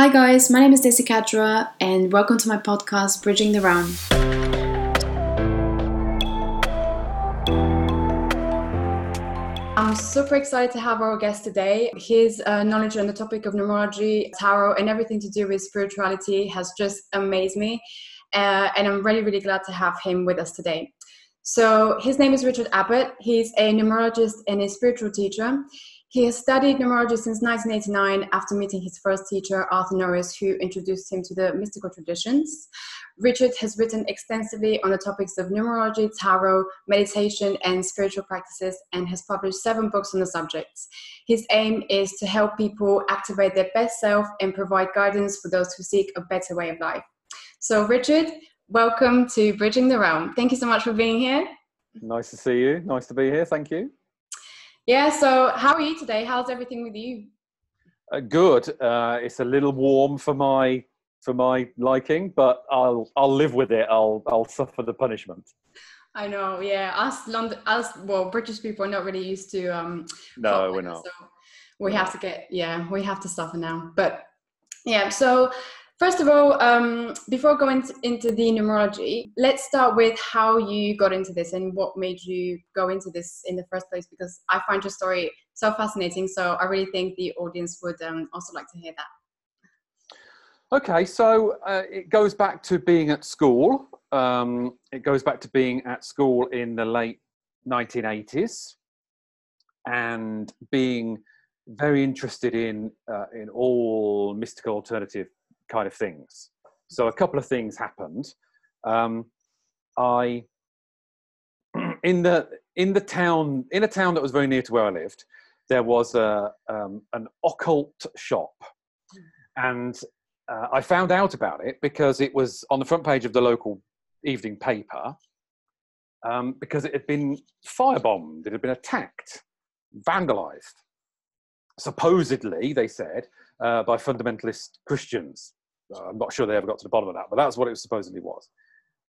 Hi, guys, my name is Daisy Katra, and welcome to my podcast, Bridging the Realm. I'm super excited to have our guest today. His uh, knowledge on the topic of numerology, tarot, and everything to do with spirituality has just amazed me. Uh, and I'm really, really glad to have him with us today. So, his name is Richard Abbott. He's a numerologist and a spiritual teacher. He has studied numerology since 1989 after meeting his first teacher, Arthur Norris, who introduced him to the mystical traditions. Richard has written extensively on the topics of numerology, tarot, meditation, and spiritual practices, and has published seven books on the subjects. His aim is to help people activate their best self and provide guidance for those who seek a better way of life. So, Richard, welcome to Bridging the Realm. Thank you so much for being here. Nice to see you. Nice to be here. Thank you. Yeah. So, how are you today? How's everything with you? Uh, good. Uh, it's a little warm for my for my liking, but I'll I'll live with it. I'll I'll suffer the punishment. I know. Yeah. Us London, us well, British people are not really used to. um No, we're not. So we have to get. Yeah, we have to suffer now. But yeah. So First of all, um, before going into the numerology, let's start with how you got into this and what made you go into this in the first place. Because I find your story so fascinating. So I really think the audience would um, also like to hear that. Okay, so uh, it goes back to being at school. Um, it goes back to being at school in the late 1980s and being very interested in uh, in all mystical alternative kind of things. So a couple of things happened. Um, I in the in the town in a town that was very near to where I lived, there was a um, an occult shop, and uh, I found out about it because it was on the front page of the local evening paper. Um, because it had been firebombed, it had been attacked, vandalized. Supposedly, they said, uh, by fundamentalist Christians. I'm not sure they ever got to the bottom of that, but that's what it supposedly was.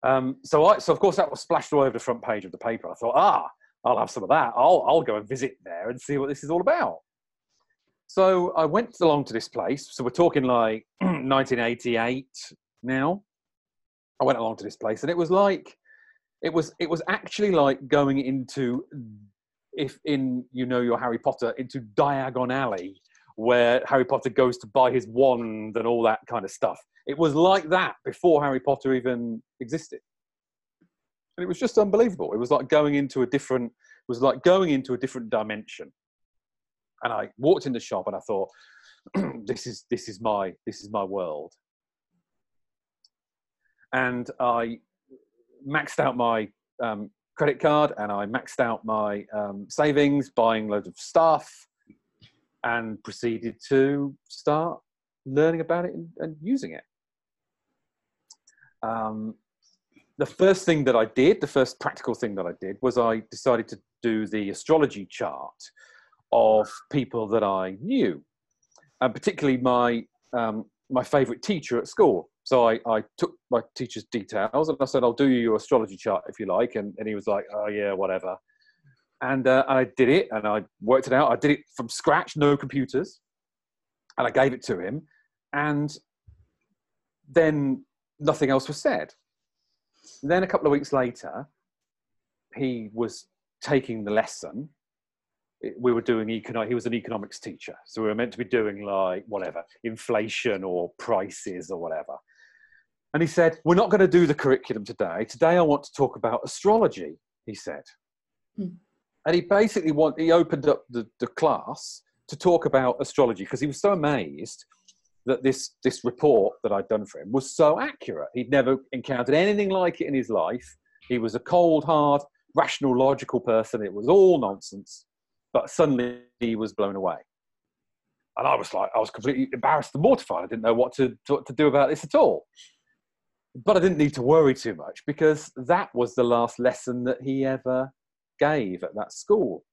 Um, so, I, so of course, that was splashed all over the front page of the paper. I thought, ah, I'll have some of that. I'll, I'll go and visit there and see what this is all about. So I went along to this place. So we're talking like 1988 now. I went along to this place, and it was like, it was it was actually like going into, if in you know your Harry Potter, into Diagon Alley where Harry Potter goes to buy his wand and all that kind of stuff. It was like that before Harry Potter even existed. And it was just unbelievable. It was like going into a different it was like going into a different dimension. And I walked in the shop and I thought, this is this is my this is my world. And I maxed out my um, credit card and I maxed out my um, savings, buying loads of stuff and proceeded to start learning about it and, and using it. Um, the first thing that I did, the first practical thing that I did, was I decided to do the astrology chart of people that I knew, and particularly my um, my favourite teacher at school. So I, I took my teacher's details and I said, "I'll do you your astrology chart if you like," and, and he was like, "Oh yeah, whatever." And uh, I did it and I worked it out. I did it from scratch, no computers, and I gave it to him, and then nothing else was said. Then a couple of weeks later, he was taking the lesson. We were doing economic. He was an economics teacher, so we were meant to be doing like whatever inflation or prices or whatever. And he said, "We're not going to do the curriculum today. Today, I want to talk about astrology." He said. Hmm and he basically want he opened up the, the class to talk about astrology because he was so amazed that this this report that I'd done for him was so accurate. He'd never encountered anything like it in his life. He was a cold, hard, rational, logical person. It was all nonsense. But suddenly he was blown away. And I was like, I was completely embarrassed and mortified. I didn't know what to, to, to do about this at all. But I didn't need to worry too much because that was the last lesson that he ever gave at that school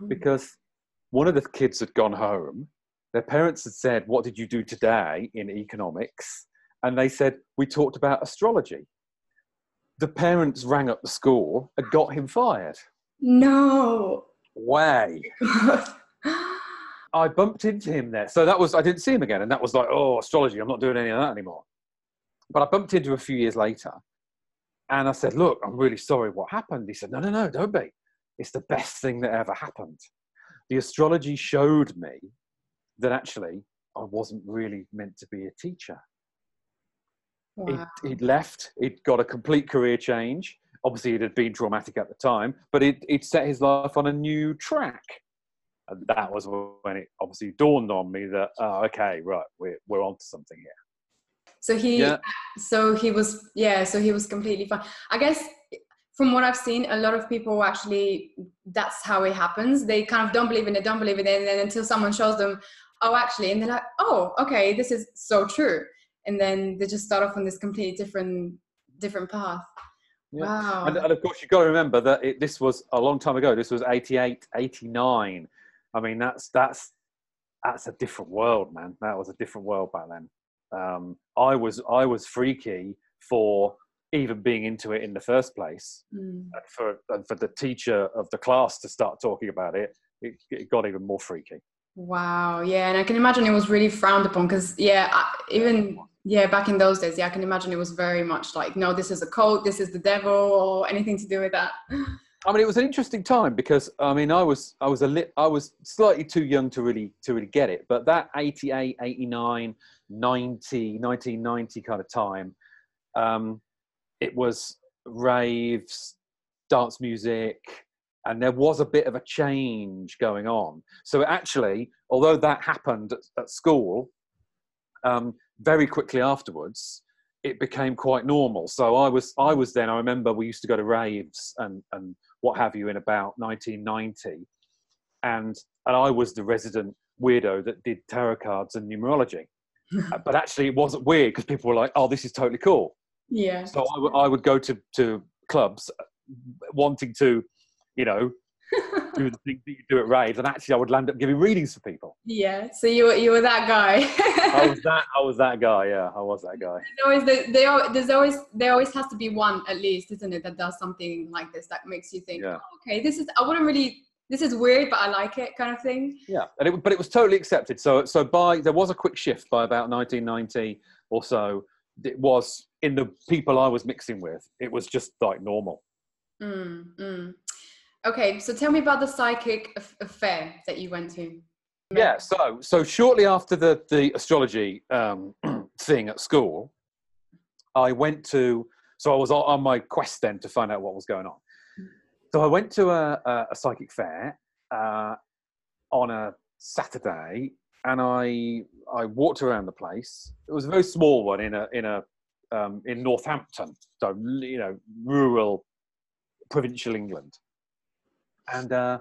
mm. because one of the kids had gone home. Their parents had said, What did you do today in economics? And they said, We talked about astrology. The parents rang up the school and got him fired. No. Way. I bumped into him there. So that was, I didn't see him again. And that was like, oh, astrology, I'm not doing any of that anymore. But I bumped into him a few years later. And I said, look, I'm really sorry what happened. He said, no, no, no, don't be. It's the best thing that ever happened. The astrology showed me that actually I wasn't really meant to be a teacher. Wow. He'd, he'd left, he'd got a complete career change. Obviously, it had been traumatic at the time, but it, it set his life on a new track. And that was when it obviously dawned on me that, oh, okay, right, we're, we're onto something here. So he, Yeah. so he was, yeah, so he was completely fine. I guess from what I've seen, a lot of people actually, that's how it happens. They kind of don't believe in it, don't believe in it, and then until someone shows them, oh, actually, and they're like, oh, okay, this is so true. And then they just start off on this completely different, different path. Yeah. Wow. And, and of course, you've got to remember that it, this was a long time ago. This was 88, 89. I mean, that's, that's, that's a different world, man. That was a different world back then. Um, I was, I was freaky for even being into it in the first place. Mm. And for, and for the teacher of the class to start talking about it, it, it got even more freaky. Wow. Yeah, and I can imagine it was really frowned upon because yeah, I, even yeah, back in those days, yeah, I can imagine it was very much like, no, this is a cult, this is the devil, or anything to do with that. I mean, it was an interesting time because I mean, I was I was a lit, I was slightly too young to really to really get it. But that 88, 89, 90, 1990 kind of time, um, it was raves, dance music, and there was a bit of a change going on. So actually, although that happened at, at school, um, very quickly afterwards, it became quite normal. So I was I was then I remember we used to go to raves and and what have you in about 1990, and and I was the resident weirdo that did tarot cards and numerology. Uh, but actually, it wasn't weird because people were like, "Oh, this is totally cool." yeah. So I would- I would go to to clubs wanting to, you know, do the things that you do at raves, and actually I would land up giving readings for people. Yeah. So you were you were that guy. I was that I was that guy. Yeah, I was that guy. There's always they, they there's always there always has to be one at least, isn't it, that does something like this that makes you think, Yeah. oh, okay, this is I wouldn't really this is weird, but I like it, kind of thing. Yeah, and it, but it was totally accepted. So, so by there was a quick shift by about 1990 or so. It was in the people I was mixing with. It was just like normal. Mm, mm. Okay, so tell me about the psychic aff- affair that you went to. Yeah. So, so shortly after the the astrology um, thing at school, I went to. So I was on- on my quest then to find out what was going on. So I went to a, a, a psychic fair uh, on a Saturday, and I I walked around the place. It was a very small one in a in a um, in Northampton, so you know rural provincial England, and uh,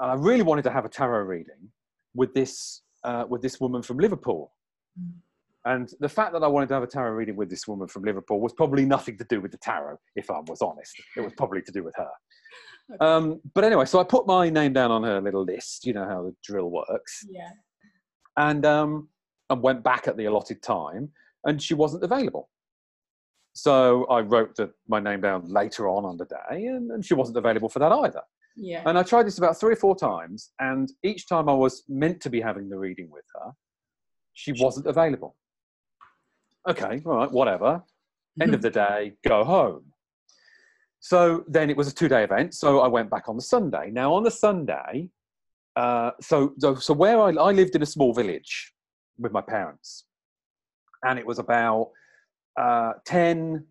I really wanted to have a tarot reading with this uh, with this woman from Liverpool. Mm. And the fact that I wanted to have a tarot reading with this woman from Liverpool was probably nothing to do with the tarot, if I was honest. It was probably to do with her. Okay. Um, but anyway, so I put my name down on her little list. You know how the drill works, Yeah. and um, and went back at the allotted time, and she wasn't available. So I wrote the, my name down later on on the day, and, and she wasn't available for that either. Yeah. And I tried this about three or four times, and each time I was meant to be having the reading with her, she wasn't available. Okay, all right, whatever. End of the day, go home. So then it was a two day event. So I went back on the Sunday. Now, on the Sunday, uh, so, so, so where I, I lived in a small village with my parents, and it was about uh, 10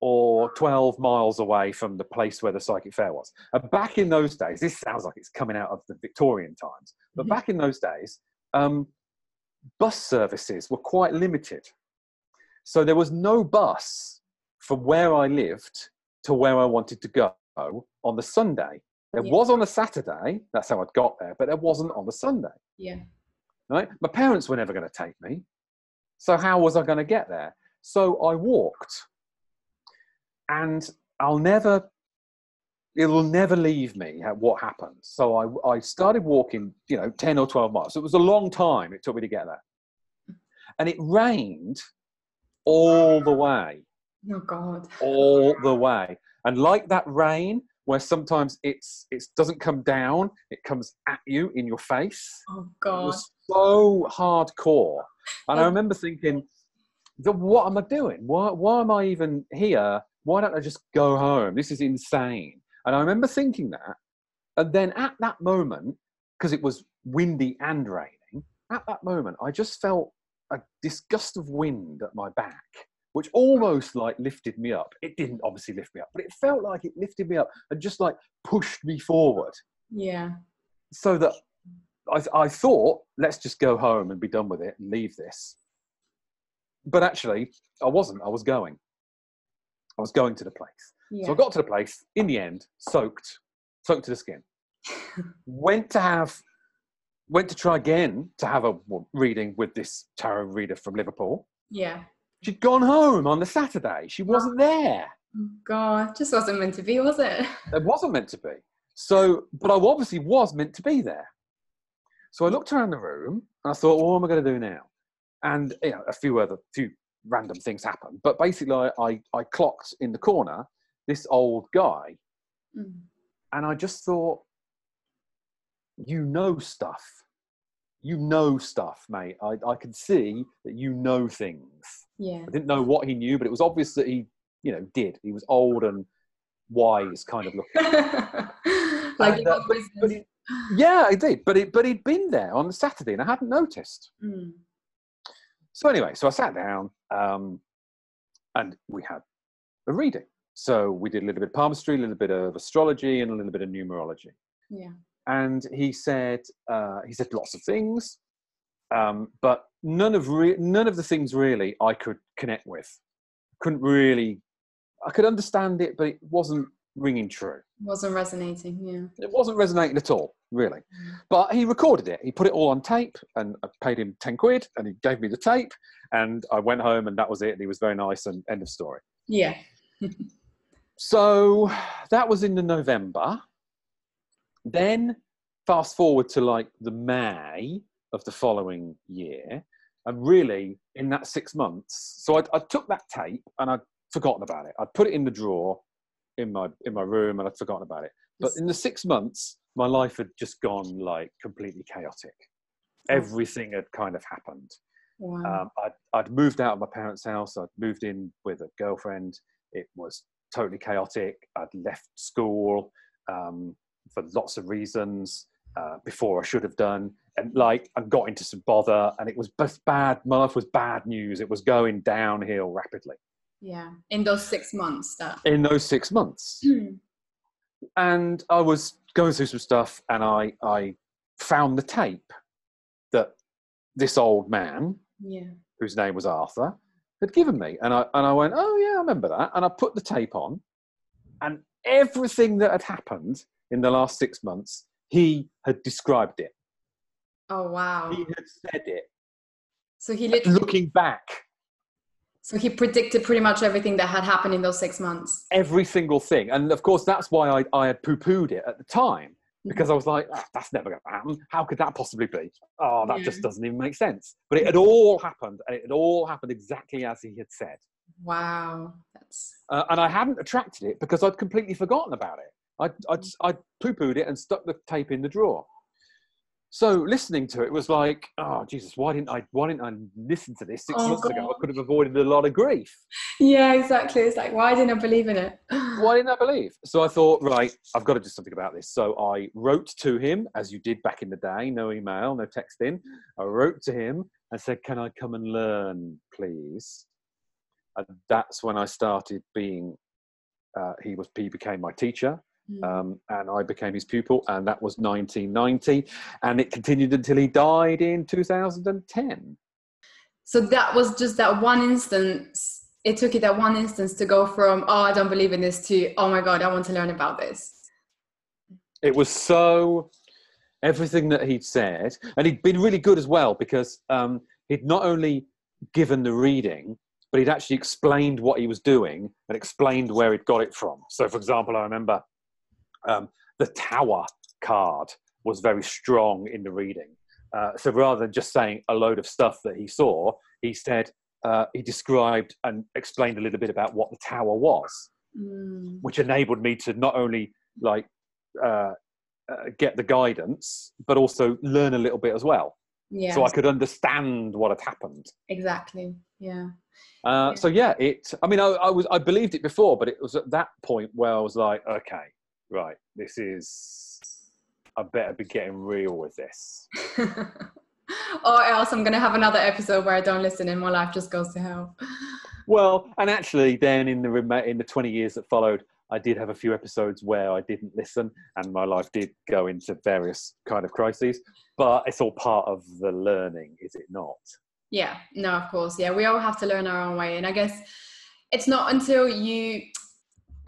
or 12 miles away from the place where the psychic fair was. And back in those days, this sounds like it's coming out of the Victorian times, but Mhm. back in those days, um, bus services were quite limited. So there was no bus from where I lived to where I wanted to go on the Sunday. There Yeah. was on a Saturday, that's how I'd got there, but there wasn't on the Sunday yeah. right? My parents were never going to take me. So how was I going to get there? So I walked. And I'll never, it will never leave me what happened. So I, I started walking, you know, 10 or 12 miles. It was a long time it took me to get there. And it rained all the way, Oh God. all the way. And like that rain, where sometimes it's it doesn't come down, it comes at you in your face. Oh It God. was so hardcore. And I remember thinking, "The- what am I doing? Why, why am I even here? Why don't I just go home? This is insane. And I remember thinking that. And then at that moment, because it was windy and raining, at that moment, I just felt a disgust of wind at my back, which almost like lifted me up. It didn't obviously lift me up, but it felt like it lifted me up and just like pushed me forward Yeah. so that I, I thought, let's just go home and be done with it and leave this. But actually, I wasn't. I was going. I was going to the place. Yeah. So I got to the place in the end, soaked, soaked to the skin. went to have, went to try again to have a reading with this tarot reader from Liverpool. yeah. She'd gone home on the Saturday. She wasn't oh. there. Oh God, just wasn't meant to be, was it? It wasn't meant to be. So, but I obviously was meant to be there. So I looked around the room and I thought, well, what am I going to do now? And you know, a few other few random things happened. But basically, I, I, I clocked in the corner this old guy, Mm. and I just thought, you know stuff. You know stuff, mate. I, I can see that you know things. Yeah. I didn't know what he knew, but it was obvious that he, you know, did. He was old and wise, kind of looking. like And, uh, but- but he- Yeah, I did, but it, but he'd been there on the Saturday, and I hadn't noticed. Mm. So anyway, so I sat down, um, and we had a reading. So we did a little bit of palmistry, a little bit of astrology, and a little bit of numerology. Yeah. And he said uh, he said lots of things, um, but none of re- none of the things really I could connect with. Couldn't really. I could understand it, but it wasn't ringing true. Wasn't resonating. Yeah. It wasn't resonating at all, really. Mm. But he recorded it. He put it all on tape, and I paid him ten quid, and he gave me the tape, and I went home, and that was it. And he was very nice, and end of story. Yeah. So that was in the November. Then fast forward to like the May of the following year, and really in that six months. So I, I took that tape and I'd forgotten about it. I'd put it in the drawer in my in my room, and I'd forgotten about it. But in the six months, my life had just gone like completely chaotic. Everything had kind of happened. Wow. Um, I'd, I'd moved out of my parents' house. I'd moved in with a girlfriend. It was totally chaotic. I'd left school um, for lots of reasons uh, before I should have done. And like, I got into some bother, and it was bad. My life was bad news. It was going downhill rapidly yeah. In those six months that. in those six months. And I was going through some stuff, and I, I found the tape that this old man yeah. whose name was Arthur, had given me. And I, and I went, oh, yeah, I remember that. And I put the tape on, and everything that had happened in the last six months, he had described it. Oh wow. He had said it. So he literally. Looking back, So he predicted pretty much everything that had happened in those six months. every single thing. And of course, that's why I, I had poo pooed it at the time. Because I was like, "Ah, that's never going to happen. How could that possibly be? Oh, that just doesn't even make sense. But it had all happened, and it had all happened exactly as he had said. Wow. That's. uh, and I hadn't attracted it because I'd completely forgotten about it. I'd, I'd, I'd poo-pooed it and stuck the tape in the drawer. So listening to it was like, oh Jesus, why didn't I? Why didn't I listen to this six Oh, months ago? I could have avoided a lot of grief. Yeah, exactly. It's like, why didn't I believe in it? Why didn't I believe? So I thought, right, I've got to do something about this. So I wrote to him, as you did back in the day, no email, no texting. I wrote to him and said, "Can I come and learn, please?" And that's when I started being. Uh, he was he became my teacher. Mm. um, and I became his pupil, and that was 1990, and it continued until he died in 2010. So that was just that one instance. It took you that one instance to go from, oh, I don't believe in this to, oh my God, I want to learn about this. It was so everything that he'd said, and he'd been really good as well because um, he'd not only given the reading, but he'd actually explained what he was doing and explained where he'd got it from. So, for example, I remember um, the Tower card was very strong in the reading. Uh, so rather than just saying a load of stuff that he saw, he said uh, he described and explained a little bit about what the tower was, Mm. which enabled me to not only like uh, uh, get the guidance, but also learn a little bit as well. Yeah. So I could understand what had happened. exactly. Yeah. Uh, Yeah. So yeah, it. I mean, I, I was I believed it before, but it was at that point where I was like, okay, right, this is. I better be getting real with this. or else I'm gonna have another episode where I don't listen and my life just goes to hell. Well, and actually, then in the rema- in the twenty years that followed, I did have a few episodes where I didn't listen, and my life did go into various kind of crises. But it's all part of the learning, is it not? Yeah, no, of course. Yeah, we all have to learn our own way. And I guess it's not until you,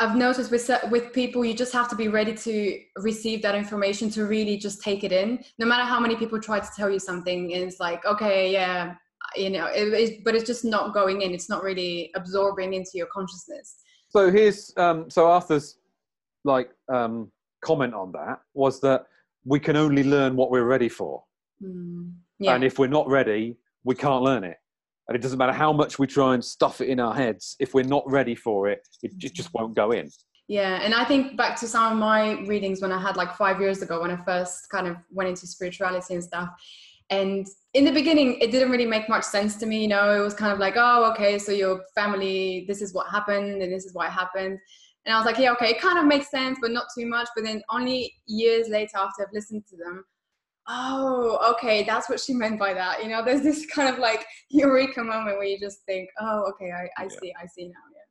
I've noticed with, with people, you just have to be ready to receive that information to really just take it in. No matter how many people try to tell you something, and it's like, okay, yeah, you know, it, it's, but it's just not going in. It's not really absorbing into your consciousness. So here's um, so Arthur's like um, comment on that was that we can only learn what we're ready for, Mm. Yeah. and if we're not ready, we can't learn it. And it doesn't matter how much we try and stuff it in our heads. If we're not ready for it, it ju- just won't go in. Yeah, and I think back to some of my readings when I had like five years ago when I first kind of went into spirituality and stuff. And in the beginning, it didn't really make much sense to me. You know, it was kind of like, oh, okay, so your family, this is what happened, and this is what happened. And I was like, yeah, okay, it kind of makes sense, but not too much. But then only years later, after I've listened to them, oh, okay, that's what she meant by that. You know, there's this kind of like eureka moment where you just think, oh, okay, I, I Yeah. see, I see now. Yeah.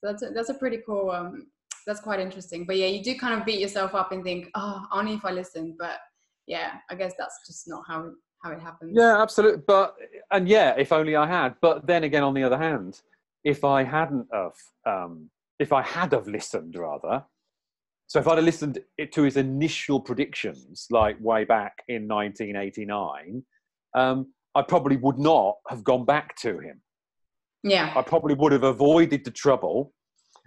So that's a, that's a pretty cool. Um, that's quite interesting. But yeah, you do kind of beat yourself up and think, oh, only if I listen. But yeah, I guess that's just not how how it happens. Yeah, absolutely. But and yeah, if only I had. But then again, on the other hand, if I hadn't of, um, if I had have listened rather, so if I'd have listened to his initial predictions, like way back in 1989, um, I probably would not have gone back to him. Yeah. I probably would have avoided the trouble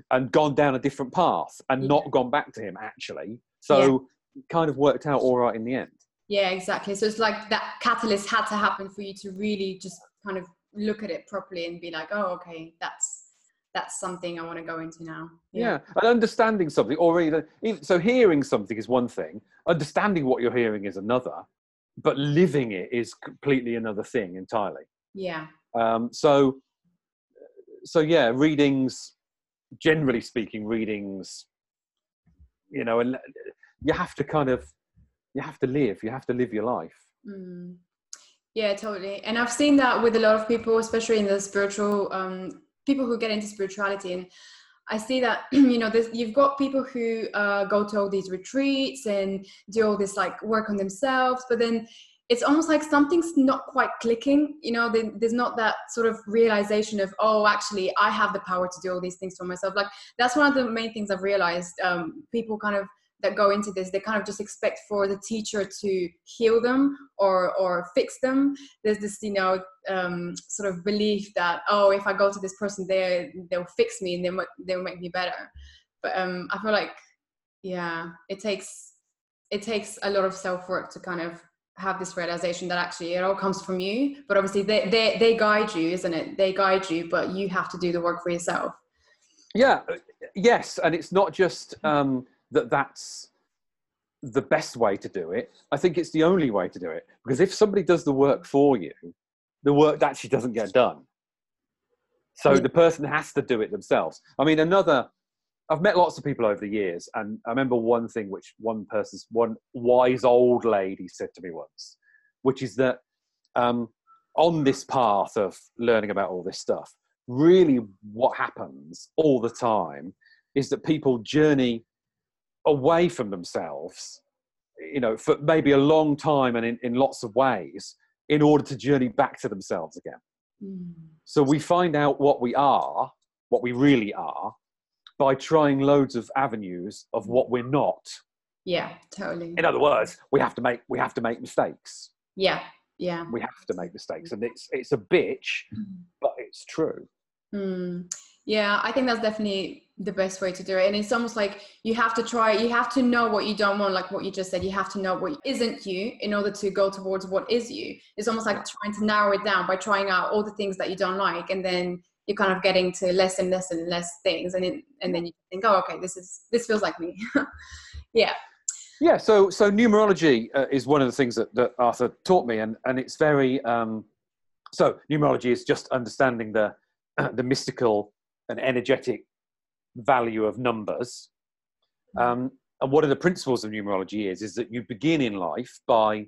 and gone down a different path and Yeah. not gone back to him actually. So it kind of worked out all right in the end. Yeah, exactly. So it's like that catalyst had to happen for you to really just kind of look at it properly and be like, oh, okay, that's that's something I want to go into now. Yeah. and understanding something, or even, so hearing something is one thing, understanding what you're hearing is another, but living it is completely another thing entirely. Yeah. Um, so, so yeah, readings, generally speaking, readings, you know, and you have to kind of, you have to live, you have to live your life. Mm. Yeah, totally. And I've seen that with a lot of people, especially in the spiritual um, people who get into spirituality. And I see that you know, there's, you've got people who uh, go to all these retreats and do all this like work on themselves, but then it's almost like something's not quite clicking. You know, there- there's not that sort of realization of oh, actually, I have the power to do all these things for myself. Like that's one of the main things I've realized. Um, people kind of that go into this they kind of just expect for the teacher to heal them or or fix them. There's this you know um, sort of belief that oh if i go to this person they they'll fix me and they'll, they'll make me better. But um, i feel like yeah it takes it takes a lot of self-work to kind of have this realization that actually it all comes from you. But obviously they they, they guide you isn't it? They guide you but you have to do the work for yourself. Yeah, yes, and it's not just um, that that's the best way to do it. I think it's the only way to do it because if somebody does the work for you, the work actually doesn't get done. So the person has to do it themselves. I mean, another. I've met lots of people over the years, and I remember one thing which one person's one wise old lady said to me once, which is that um, on this path of learning about all this stuff, really what happens all the time is that people journey away from themselves, you know, for maybe a long time and in, in lots of ways in order to journey back to themselves again. Mm. So we find out what we are, what we really are, by trying loads of avenues of what we're not. yeah totally In other words, we have to make we have to make mistakes. yeah yeah We have to make mistakes, and it's it's a bitch, but it's true. Mm, yeah, I think that's definitely the best way to do it. And it's almost like you have to try, you have to know what you don't want, like what you just said. You have to know what isn't you in order to go towards what is you. It's almost like trying to narrow it down by trying out all the things that you don't like. And then you're kind of getting to less and less and less things and it, and then you think oh okay this is this feels like me yeah yeah so so numerology uh, is one of the things that, that arthur taught me and and it's very um so numerology is just understanding the uh, the mystical and energetic value of numbers. Mm. um and one of the principles of numerology is is that you begin in life by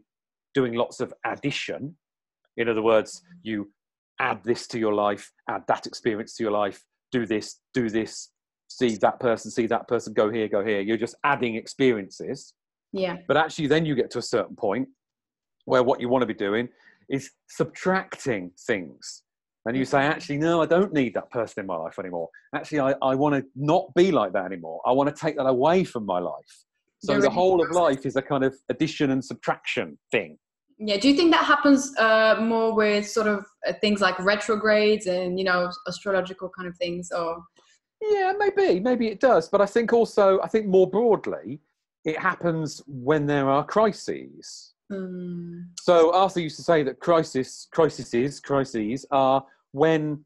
doing lots of addition. In other words you add this to your life add that experience to your life do this do this see that person see that person go here go here. You're just adding experiences. Yeah. But actually then you get to a certain point where what you want to be doing is subtracting things and you say mm-hmm. actually no i don't need that person in my life anymore. Actually i, I want to not be like that anymore. I want to take that away from my life. So the whole of life is a kind of addition and subtraction thing. Yeah do you think that happens uh, more with sort of uh, things like retrogrades and you know astrological kind of things or? Yeah maybe maybe it does. But i think also i think more broadly it happens when there are crises. Mm. so arthur used to say that crisis crises crises are when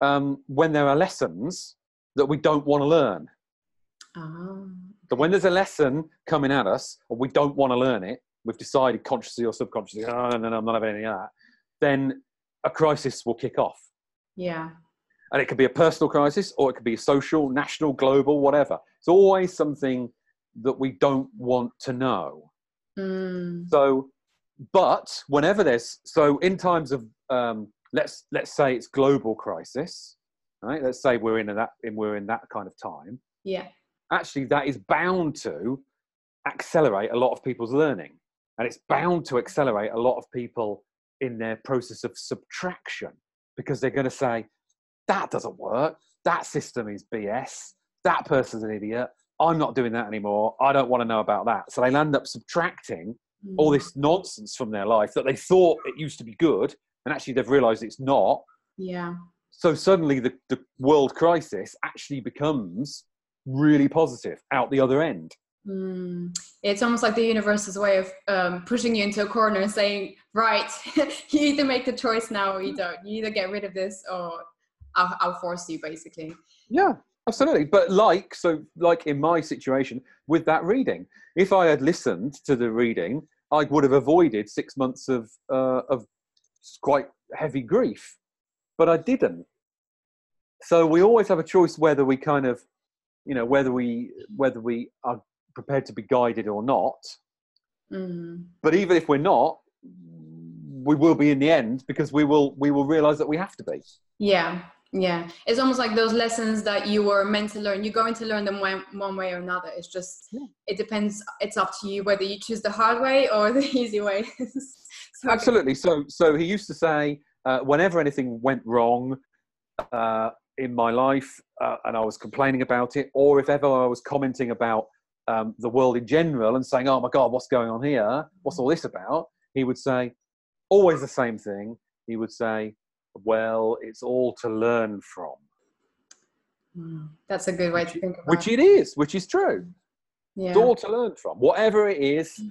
um, when there are lessons that we don't want to learn oh. so when there's a lesson coming at us and we don't want to learn it we've decided consciously or subconsciously, oh, no, no, no, I'm not having any of that, then a crisis will kick off. Yeah. And it could be a personal crisis or it could be a social, national, global, whatever. It's always something that we don't want to know. Mm. So, but whenever there's, so in times of, um, let's, let's say it's global crisis, right? Let's say we're in that, we're in that kind of time. Yeah. Actually, that is bound to accelerate a lot of people's learning and it's bound to accelerate a lot of people in their process of subtraction because they're going to say, that doesn't work. That system is BS. That person's an idiot. I'm not doing that anymore. I don't want to know about that. So they end up subtracting mm. all this nonsense from their life that they thought it used to be good, and actually they've realized it's not. Yeah. So suddenly the, the world crisis actually becomes really positive out the other end. Mm. It's almost like the universe's way of um, pushing you into a corner and saying, right, you either make the choice now or you don't. You either get rid of this or I'll, I'll force you, basically. Yeah, absolutely. But like, so like in my situation with that reading, if I had listened to the reading, I would have avoided six months of, uh, of quite heavy grief, but I didn't. So we always have a choice whether we kind of, you know, whether we whether we are prepared to be guided or not. Mm. But even if we're not, we will be in the end because we will we will realize that we have to be. Yeah, yeah. It's almost like those lessons that you were meant to learn. You're going to learn them one, one way or another. It's just yeah. it depends. It's up to you whether you choose the hard way or the easy way. so, Absolutely. So so he used to say uh, whenever anything went wrong. Uh, in my life, uh, and I was complaining about it, or if ever I was commenting about um, the world in general and saying, "Oh my God, what's going on here? What's all this about?" He would say, always the same thing. He would say, "Well, it's all to learn from." Mm, that's a good way to think about. It. Which it is, which is true. Yeah. It's all to learn from. Whatever it is, mm.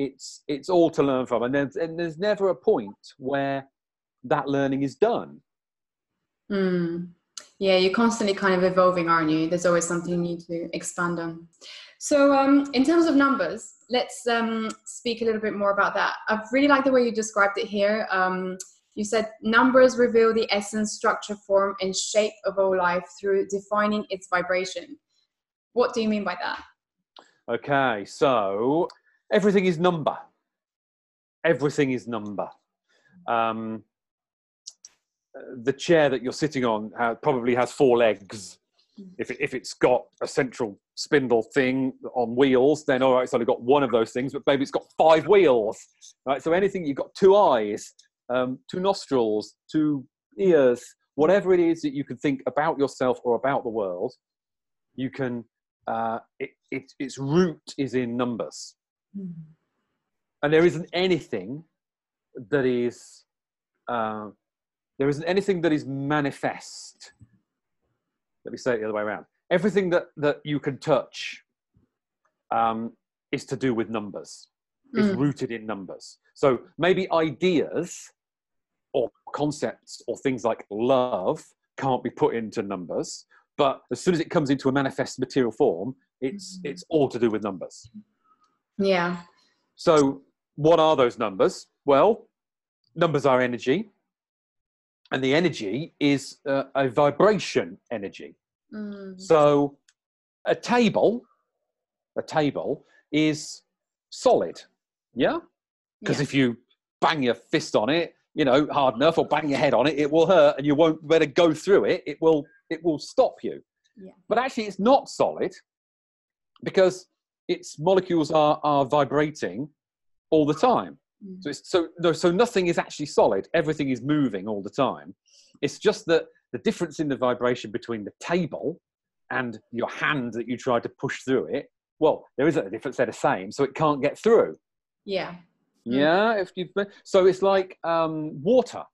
It's it's all to learn from, and there's and there's never a point where that learning is done. Mm. Yeah, you're constantly kind of evolving, aren't you? There's always something you need to expand on. So, um, in terms of numbers, let's um, speak a little bit more about that. I really like the way you described it here. Um, you said numbers reveal the essence, structure, form, and shape of all life through defining its vibration. What do you mean by that? Okay, so everything is number. Everything is number. Um, the chair that you're sitting on probably has four legs if, it, if it's got a central spindle thing on wheels, then all right, it's only got one of those things, but maybe it's got five wheels, right? So anything you've got two eyes, um, two nostrils, two ears, whatever it is that you can think about yourself or about the world, you can. Uh, it, it, its root is in numbers, mm. and there isn't anything that is. Uh, there isn't anything that is manifest let me say it the other way around. Everything that, that you can touch um, is to do with numbers, mm. is rooted in numbers. So maybe ideas or concepts or things like love can't be put into numbers. But as soon as it comes into a manifest material form, it's Mhm. it's all to do with numbers. Yeah. So, what are those numbers? Well, numbers are energy, and the energy is uh, a vibration energy. Mm. So, a table, a table is solid, yeah. Because Yeah. if you bang your fist on it, you know, hard enough, or bang your head on it, it will hurt, and you won't better go through it. It will it will stop you. Yeah. But actually, it's not solid because its molecules are are vibrating all the time. Mm. So, it's, so, no, so nothing is actually solid. Everything is moving all the time. It's just that the difference in the vibration between the table and your hand that you try to push through it, well, there is a difference. They're the same, so it can't get through. Yeah. Mm. Yeah, if you so it's like um, water.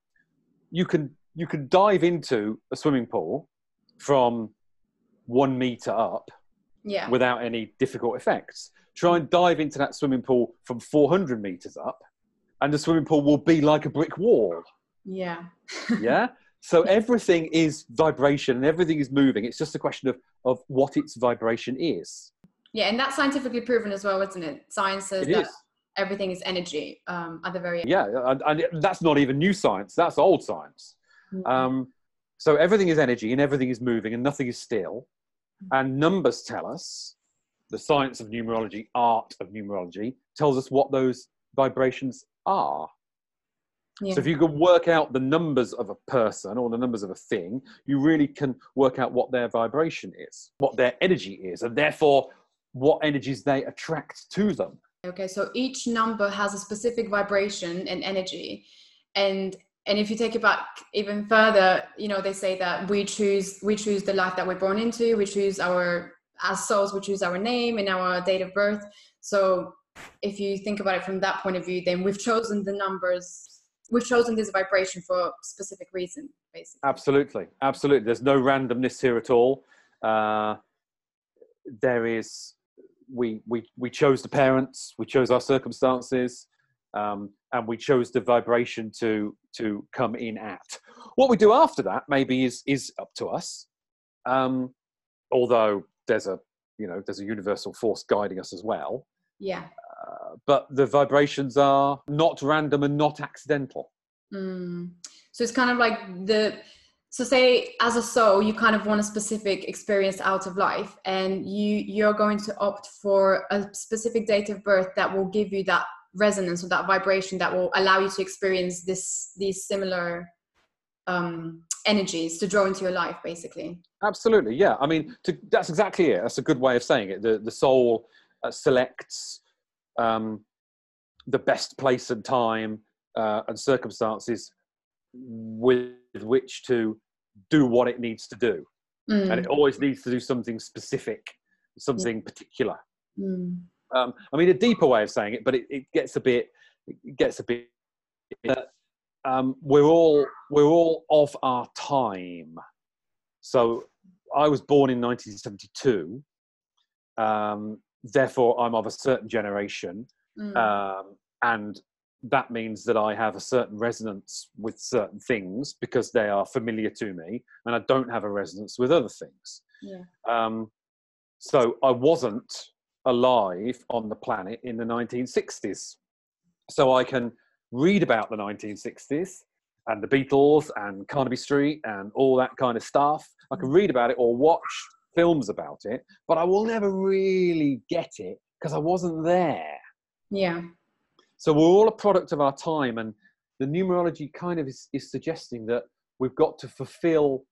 You can you can dive into a swimming pool from one meter up Yeah. without any difficult effects. Try and dive into that swimming pool from 400 meters up, and the swimming pool will be like a brick wall. Yeah. Yeah. so everything is vibration and everything is moving. It's just a question of, of what its vibration is. Yeah, and that's scientifically proven as well, isn't it? Science says It that is. everything is energy um, at the very end. Yeah. And, and that's not even new science, that's old science. Mm. Um, so everything is energy and everything is moving and nothing is still. And numbers tell us, the science of numerology, art of numerology, tells us what those vibrations are. yeah. So if you can work out the numbers of a person or the numbers of a thing, you really can work out what their vibration is, what their energy is, and therefore what energies they attract to them. Okay, so each number has a specific vibration and energy, and and if you take it back even further, you know they say that we choose we choose the life that we're born into. We choose our as souls. We choose our name and our date of birth. So if you think about it from that point of view, then we've chosen the numbers. We've chosen this vibration for a specific reason, basically. Absolutely, absolutely. There's no randomness here at all. Uh, there is. We, we, we chose the parents, we chose our circumstances, um, and we chose the vibration to, to come in at. What we do after that maybe is, is up to us. Um, although there's a, you know, there's a universal force guiding us as well. Yeah. Uh, but the vibrations are not random and not accidental. Mm. So it's kind of like the so say as a soul you kind of want a specific experience out of life and you you're going to opt for a specific date of birth that will give you that resonance or that vibration that will allow you to experience this these similar um energies to draw into your life basically Absolutely, yeah. I mean, to, that's exactly it. That's a good way of saying it. The the soul uh, selects um, the best place and time uh, and circumstances with which to do what it needs to do, Mm, and it always needs to do something specific, something particular. mm, Um, I mean, a deeper way of saying it, but it, it gets a bit, it gets a bit. that, um, we're all we're all of our time. So I was born in 1972. Um, therefore, I'm of a certain generation, mm, um, and that means that I have a certain resonance with certain things because they are familiar to me, and I don't have a resonance with other things. yeah Um, so I wasn't alive on the planet in the 1960s. So I can read about the 1960s and the Beatles and Carnaby Street and all that kind of stuff. I can read about it or watch films about it, but I will never really get it because I wasn't there. yeah So we're all a product of our time, and the numerology kind of is, is suggesting that we've got to fulfill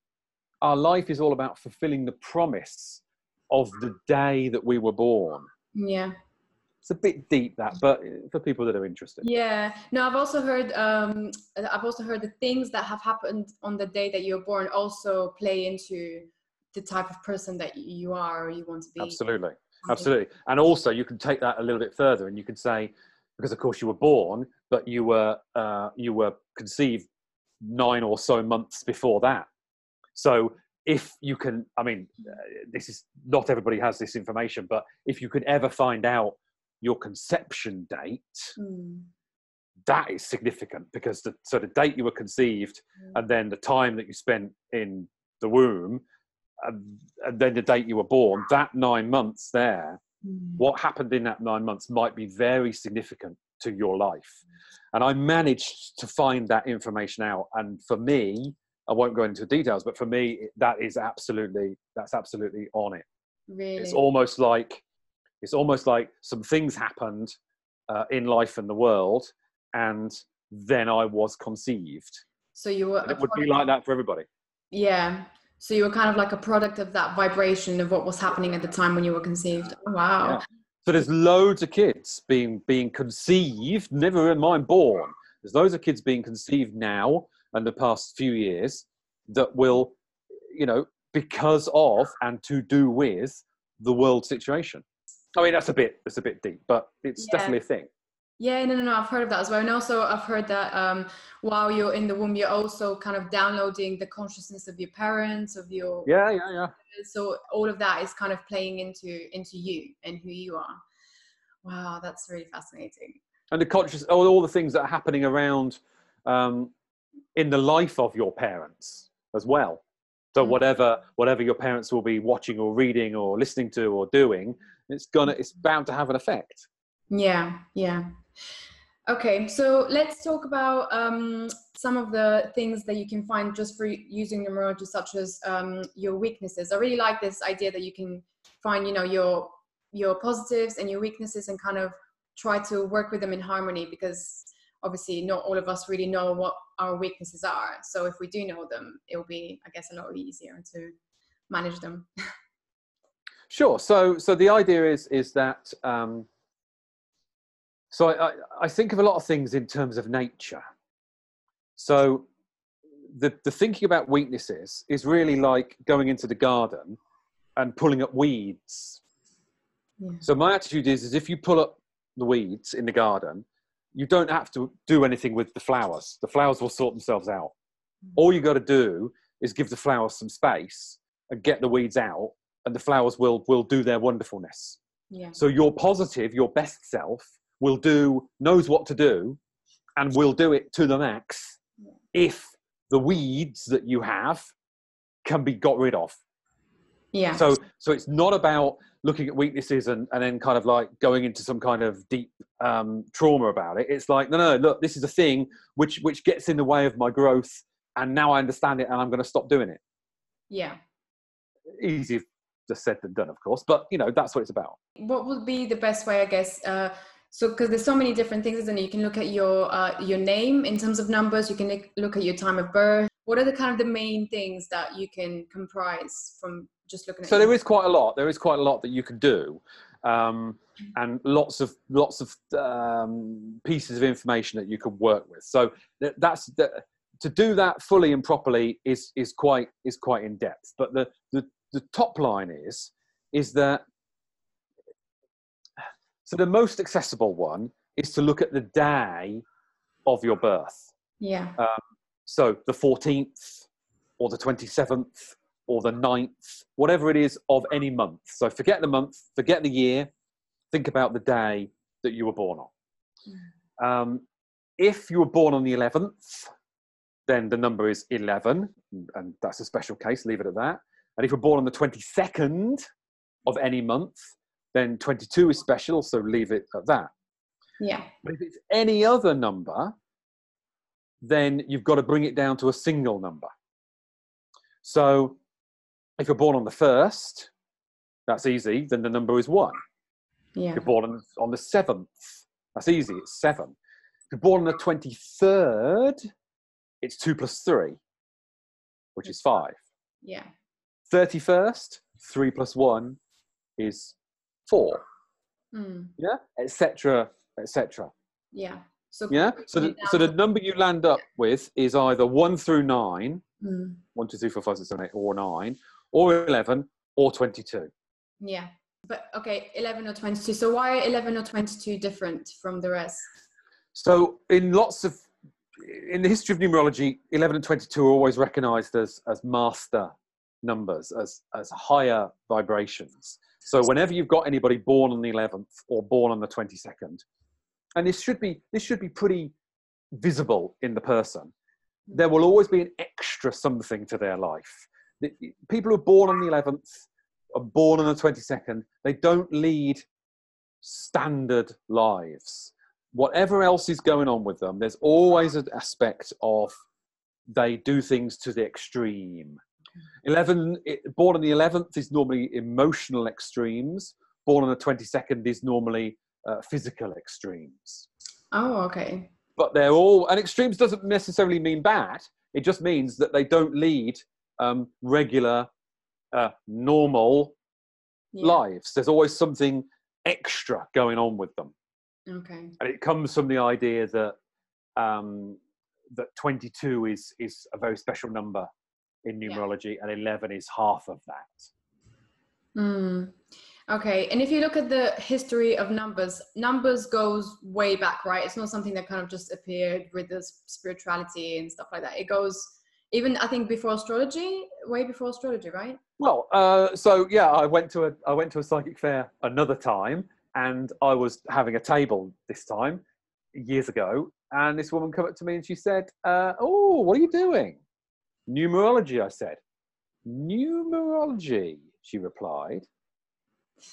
our life is all about fulfilling the promise of the day that we were born. yeah It's a bit deep that, but for people that are interested. Yeah. No, I've also heard. Um, I've also heard the things that have happened on the day that you're born also play into the type of person that you are or you want to be. Absolutely, absolutely. And also, you can take that a little bit further, and you can say, because of course you were born, but you were uh, you were conceived nine or so months before that. So if you can, I mean, uh, this is not everybody has this information, but if you could ever find out your conception date, Mm, that is significant because the so the date you were conceived Mm. and then the time that you spent in the womb and, and then the date you were born, that nine months there, Mm. what happened in that nine months might be very significant to your life. And I managed to find that information out. And for me, I won't go into details, but for me, that is absolutely that's absolutely on it. Really? It's almost like it's almost like some things happened uh, in life and the world, and then I was conceived. so you were. It would be like that for everybody. Yeah. So you were kind of like a product of that vibration of what was happening at the time when you were conceived. Oh, wow. Yeah. So there's loads of kids being being conceived, never in mind born. There's loads of kids being conceived now and the past few years that will, you know, because of and to do with the world situation. I mean, that's a bit that's a bit deep, but it's Yeah. definitely a thing. Yeah, no, no, no. I've heard of that as well. And also, I've heard that um, while you're in the womb, you're also kind of downloading the consciousness of your parents, of your. Yeah, yeah, yeah. So all of that is kind of playing into into you and who you are. Wow, that's really fascinating. and the conscious all, all the things that are happening around um, in the life of your parents as well so Mm. whatever whatever your parents will be watching or reading or listening to or doing it's gonna it's bound to have an effect Yeah, yeah. Okay, so let's talk about um, some of the things that you can find just for using numerology, such as um, your weaknesses. I really like this idea that you can find, you know, your your positives and your weaknesses, and kind of try to work with them in harmony. Because obviously, not all of us really know what our weaknesses are. So if we do know them, it will be, I guess, a lot easier to manage them. sure so so the idea is is that um, so I, I, I think of a lot of things in terms of nature so the, the thinking about weaknesses is really like going into the garden and pulling up weeds Yeah. So my attitude is, is if you pull up the weeds in the garden, you don't have to do anything with the flowers. The flowers will sort themselves out. Hmm. All you got to do is give the flowers some space and get the weeds out, and the flowers will will do their wonderfulness. Yeah. So your positive, your best self, will do knows what to do, and will do it to the max if the weeds that you have can be got rid of. Yeah. So so it's not about looking at weaknesses and, and then kind of like going into some kind of deep um, trauma about it. It's like, no, no, look, this is a thing which which gets in the way of my growth, and now I understand it, and I'm going to stop doing it. yeah. Easier just said than done, of course, but you know that's what it's about. what would be the best way i guess uh, so because there's so many different things isn't it? you can look at your uh, your name in terms of numbers you can look at your time of birth what are the kind of the main things that you can comprise from just looking at So there is quite a lot. There is quite a lot that you can do, um, and lots of lots of um, pieces of information that you can work with. So th- that's the, to do that fully and properly is is quite is quite in depth. But the the, the top line is is that so the most accessible one is to look at the day of your birth. yeah So the 14th or the 27th or the 9th, whatever it is of any month. So forget the month, forget the year, think about the day that you were born on. Um, if you were born on the 11th, then the number is 11, and that's a special case, leave it at that. And if you're born on the 22nd of any month, then 22 is special, so leave it at that. yeah But if it's any other number, then you've got to bring it down to a single number. So if you're born on the first, that's easy, then the number is one. yeah If you're born on, on the seventh, that's easy, it's seven. If you're born on the 23rd, it's two plus three, which is five. yeah 31st, three plus one is four, mm, yeah, etc., etc. yeah so Yeah. So the, so the number you land up with is either one through nine, mm, one, two, three, four, five, six, seven, eight, or nine, or eleven, or twenty-two. yeah but okay 11 or 22 so why are 11 or 22 different from the rest So in lots of in the history of numerology, eleven and twenty-two are always recognised as as master numbers, as as higher vibrations. So whenever you've got anybody born on the eleventh or born on the twenty-second, and this should be this should be pretty visible in the person. there will always be an extra something to their life. The, people who are born on the 11th are born on the 22nd. They don't lead standard lives. Whatever else is going on with them, there's always an aspect of they do things to the extreme. 11, born on the 11th is normally emotional extremes. Born on the 22nd is normally uh, physical extremes. Oh, okay. But they're all, and extremes doesn't necessarily mean bad. It just means that they don't lead um, regular, uh, normal yeah. lives. There's always something extra going on with them. Okay. And it comes from the idea that um, that 22 is is a very special number in numerology, yeah. and 11 is half of that. Mm. Okay, and if you look at the history of numbers, numbers goes way back, right? It's not something that kind of just appeared with the spirituality and stuff like that. It goes even I think before astrology, way before astrology, right? Well, uh, so yeah, I went to a I went to a psychic fair another time, and I was having a table this time years ago, and this woman came up to me and she said, uh, "Oh, what are you doing?" Numerology, I said. Numerology, she replied.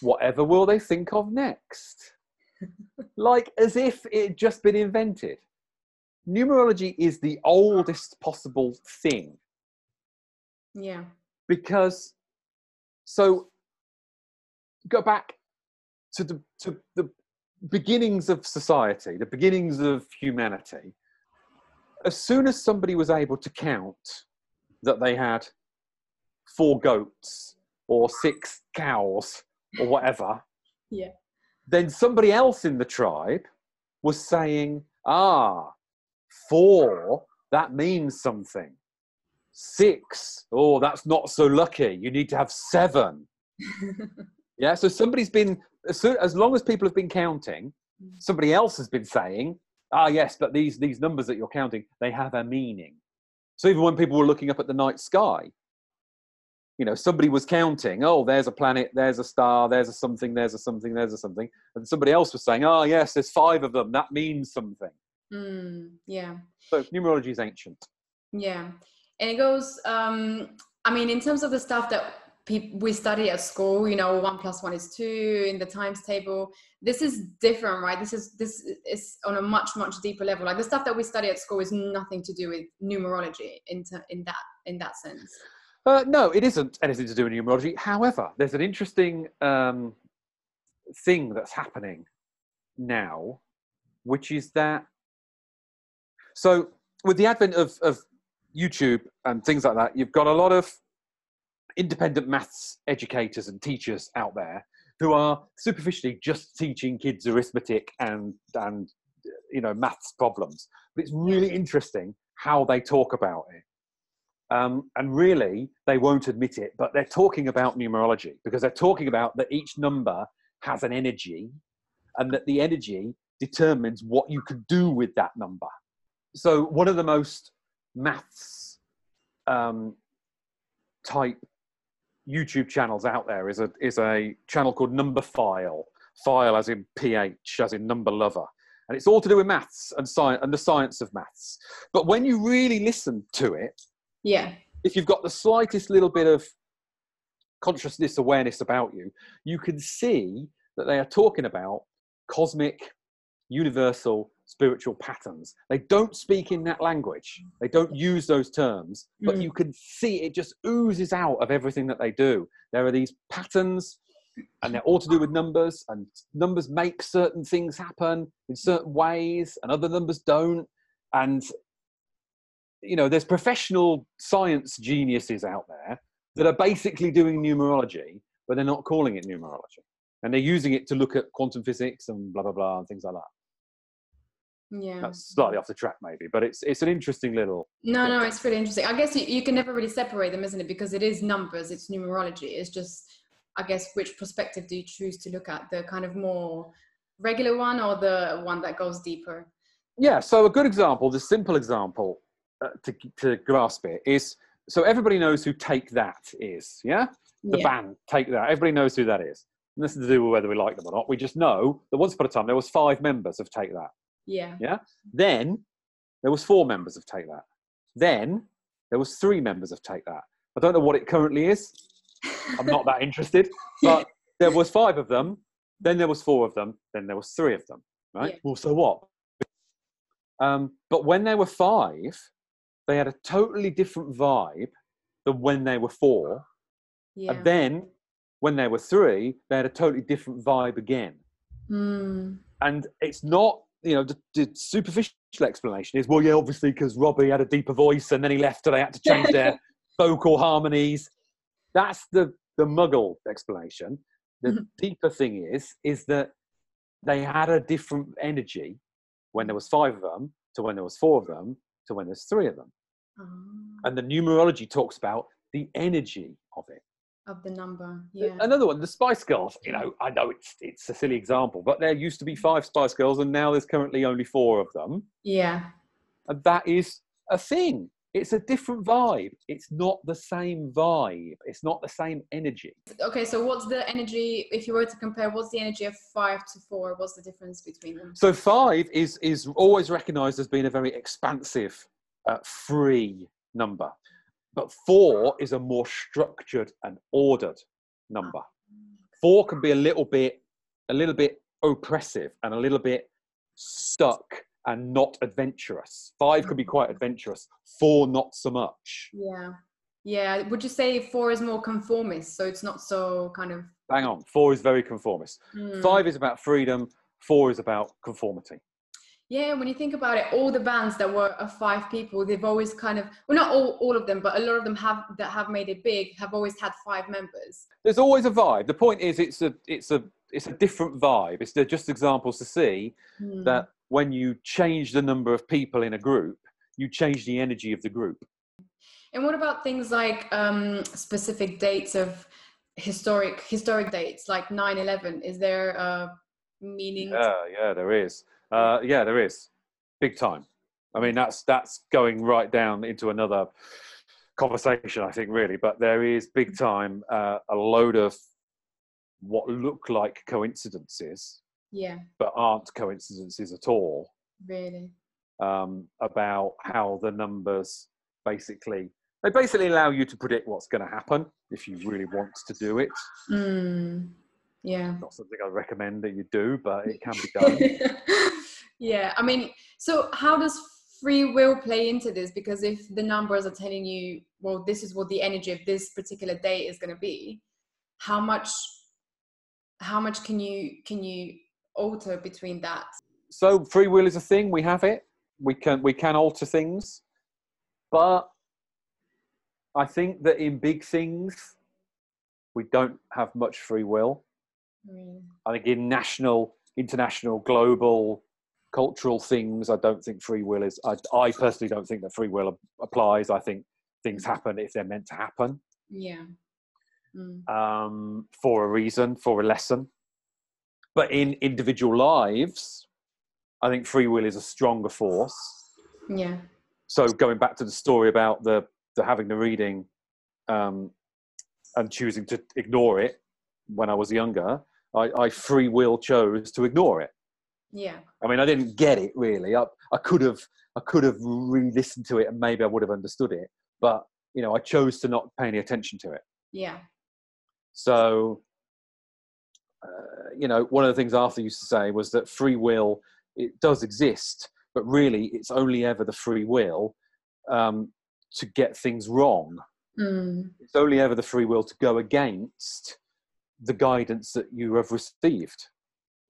Whatever will they think of next? like as if it had just been invented. Numerology is the oldest possible thing. Yeah. Because, so go back to the, to the beginnings of society, the beginnings of humanity. As soon as somebody was able to count that they had four goats or six cows or whatever, yeah. then somebody else in the tribe was saying, ah, four, that means something. Six, oh, that's not so lucky. You need to have seven. yeah, so somebody's been, as, soon, as long as people have been counting, mm. somebody else has been saying, ah, yes, but these, these numbers that you're counting, they have a meaning. So even when people were looking up at the night sky, you know, somebody was counting, oh, there's a planet, there's a star, there's a something, there's a something, there's a something. And somebody else was saying, oh, yes, there's five of them. That means something. Mm, yeah. So numerology is ancient. Yeah. And it goes, um, I mean, in terms of the stuff that people we study at school you know one plus one is two in the times table this is different right this is this is on a much much deeper level like the stuff that we study at school is nothing to do with numerology in, in that in that sense uh, no it isn't anything to do with numerology however there's an interesting um, thing that's happening now which is that so with the advent of, of youtube and things like that you've got a lot of independent maths educators and teachers out there who are superficially just teaching kids arithmetic and and you know maths problems. But it's really interesting how they talk about it. Um, and really they won't admit it but they're talking about numerology because they're talking about that each number has an energy and that the energy determines what you can do with that number so one of the most maths um, type YouTube channels out there is a is a channel called Numberphile. File as in ph, as in number lover, and it's all to do with maths and science and the science of maths. But when you really listen to it, yeah, if you've got the slightest little bit of consciousness awareness about you, you can see that they are talking about cosmic, universal, spiritual patterns. They don't speak in that language, they don't use those terms, but mm. you can see it just oozes out of everything that they do. There are these patterns, and they're all to do with numbers, and numbers make certain things happen in certain ways, and other numbers don't. And you know, there's professional science geniuses out there that are basically doing numerology, but they're not calling it numerology. And they're using it to look at quantum physics and blah blah blah and things like that yeah. That's slightly off the track maybe but it's it's an interesting little no no it's really interesting. I guess you, you can never really separate them isn't it? Because it is numbers it's numerology it's just i guess which perspective do you choose to look at? The kind of more regular one or the one that goes deeper? Yeah so a good example the simple example uh, to, to grasp it is so everybody knows who take that is yeah? The yeah. band take that everybody knows who that is. Nothing to do with whether we like them or not. We just know that once upon a time there was five members of take that yeah. Yeah. Then there was four members of Take That. Then there was three members of Take That. I don't know what it currently is. I'm not that interested. But there was five of them. Then there was four of them. Then there was three of them. Right. Yeah. Well, so what? Um, but when they were five, they had a totally different vibe than when they were four. yeah. And then when they were three, they had a totally different vibe again. Mm. And it's not, you know, the, the superficial explanation is, well, yeah, obviously because Robbie had a deeper voice and then he left and they had to change their vocal harmonies. That's the, the muggle explanation. The Mhm. deeper thing is, is that they had a different energy when there was five of them to when there was four of them to when there's three of them. Ah, And the numerology talks about the energy of it. Of the number. Yeah. Another one, the Spice Girls. You know, I know it's it's a silly example, but there used to be five Spice Girls, and now there's currently only four of them, Yeah. and that is a thing. It's a different vibe. It's not the same vibe. It's not the same energy. Okay, so what's the energy, if you were to compare, what's the energy of five to four? What's the difference between them? So five is is always recognised as being a very expansive, uh, free number, but four is a more structured and ordered number. Four can be a little bit, a little bit oppressive and a little bit stuck and not adventurous. Five can be quite adventurous. Four not so much. Yeah. Yeah. Would you say four is more conformist? So it's not so kind of. Bang on. Four is very conformist. Hmm. Five is about freedom. Four is about conformity. Yeah, when you think about it, all the bands that were of five people, they've always kind of well, not all, all of them, but a lot of them have that have made it big have always had five members. there's always a vibe. The point is, it's a it's a it's a different vibe. It's they're just examples to see Hmm. that when you change the number of people in a group, you change the energy of the group. And what about things like um, specific dates of historic historic dates, like 9/11? Is there a meaning? Yeah, yeah, there is. Uh, yeah, there is. Big time. I mean, that's that's going right down into another conversation, I think, really. But there is big time uh, a load of what look like coincidences, Yeah, but aren't coincidences at all. really. um, about how the numbers basically they basically allow you to predict what's going to happen if you really want to do it. Mm, yeah. Not something I recommend that you do, but it can be done. yeah, I mean, so how does free will play into this? Because if the numbers are telling you, well, this is what the energy of this particular day is going to be, how much, how much can you can you alter between that? so free will is a thing. We have it. We can we can alter things, but I think that in big things we don't have much free will. I think in national, international, global, cultural things, I don't think free will is. I, I personally don't think that free will applies. I think things happen if they're meant to happen Yeah. Mm. um, for a reason, for a lesson. But in individual lives, I think free will is a stronger force. Yeah. So going back to the story about the, the having the reading um, and choosing to ignore it when I was younger, I, I free will chose to ignore it. Yeah. I mean, I didn't get it really. I, I could have, I could have re-listened to it and maybe I would have understood it. But you know, I chose to not pay any attention to it. Yeah. So, uh, you know, one of the things Arthur used to say was that free will it does exist, but really, it's only ever the free will um, to get things wrong. Mm. It's only ever the free will to go against the guidance that you have received.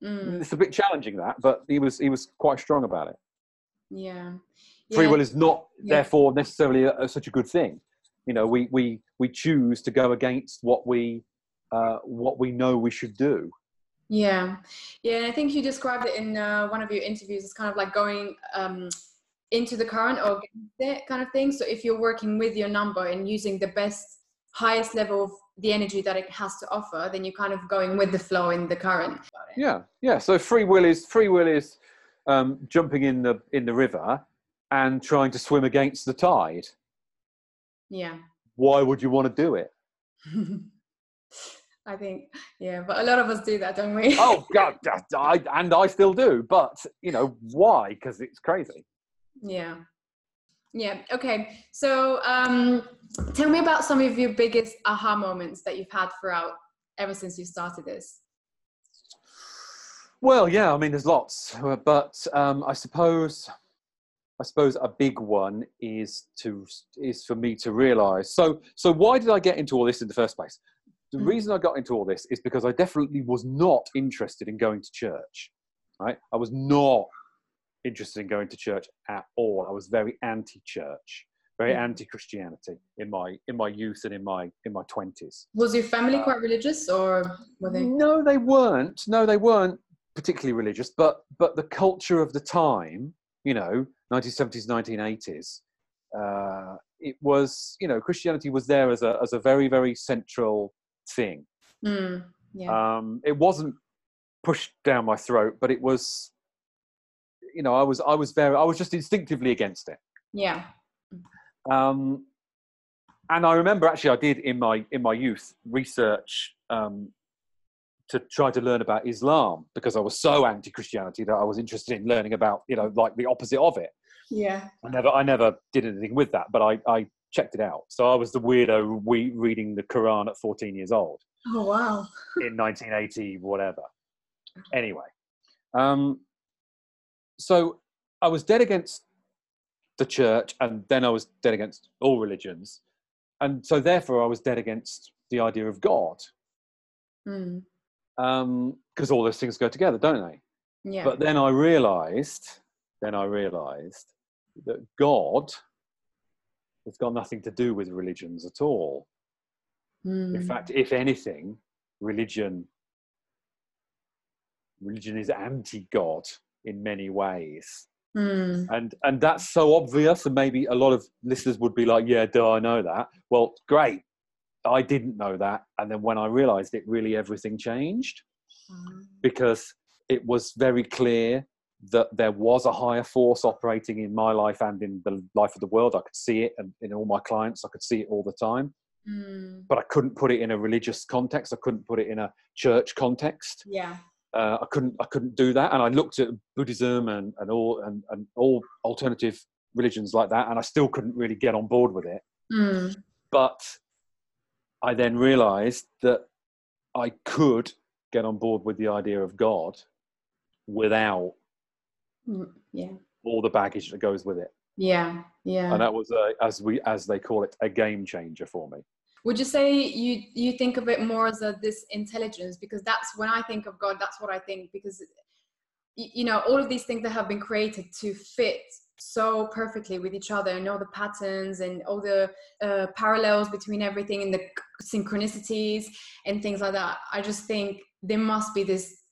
Mm. It's a bit challenging that, but he was he was quite strong about it. Yeah. free will is not Yeah. therefore necessarily a, a- such a good thing you know we we we choose to go against what we uh, what we know we should do Yeah, yeah, and I think you described it in uh, one of your interviews as kind of like going um, into the current or against it kind of thing. So if you're working with your number and using the best, highest level of the energy that it has to offer, then you're kind of going with the flow in the current. yeah yeah so free will is free will is um, jumping in the in the river and trying to swim against the tide Yeah. why would you want to do it I think, yeah, but a lot of us do that, don't we? oh god I, and i still do but you know why because it's crazy Yeah. Yeah. Okay. So, um, tell me about some of your biggest aha moments that you've had throughout ever since you started this. Well, yeah, I mean, there's lots, uh, but um, I suppose, I suppose a big one is to is for me to realise. So, so why did I get into all this in the first place? The mm. reason I got into all this is because I definitely was not interested in going to church. Right, I was not interested in going to church at all. I was very anti-church very anti-Christianity in my in my youth and in my in my twenties. Was your family uh, quite religious, or were they? No, they weren't. No, they weren't particularly religious. But but the culture of the time, you know, 1970s, 1980s, uh, it was you know Christianity was there as a as a very very central thing. Mm, yeah. Um, it wasn't pushed down my throat, but it was, you know, I was I was very I was just instinctively against it. Yeah. Um, and I remember actually I did in my in my youth research um, to try to learn about Islam because I was so anti-Christianity that I was interested in learning about you know like the opposite of it. Yeah. I never I never did anything with that, but I, I checked it out. So I was the weirdo we, reading the Quran at 14 years old. Oh wow. in 1980 whatever. Anyway, um, so I was dead against the church, and then I was dead against all religions, and so therefore I was dead against the idea of God, because mm. um, all those things go together, don't they? Yeah. But then I realised, then I realised that God has got nothing to do with religions at all. Mm. In fact, if anything, religion religion is anti-God in many ways. Mm. And and that's so obvious, and maybe a lot of listeners would be like, "Yeah, do I know that?" Well, great. I didn't know that, and then when I realised it, really everything changed mm. because it was very clear that there was a higher force operating in my life and in the life of the world. I could see it, and in all my clients, I could see it all the time. Mm. But I couldn't put it in a religious context. I couldn't put it in a church context. Yeah uh, I couldn't I couldn't do that, and I looked at Buddhism and and all and, and all alternative religions like that, and I still couldn't really get on board with it. Mm. But I then realised that I could get on board with the idea of God without mm, yeah all the baggage that goes with it. Yeah, yeah. And that was a, as we as they call it a game changer for me would you say you you think of it more as a this intelligence? Because that's when i think of god that's what i think because you know all of these things that have been created to fit so perfectly with each other and all the patterns and all the uh, parallels between everything and the synchronicities and things like that i just think there must be this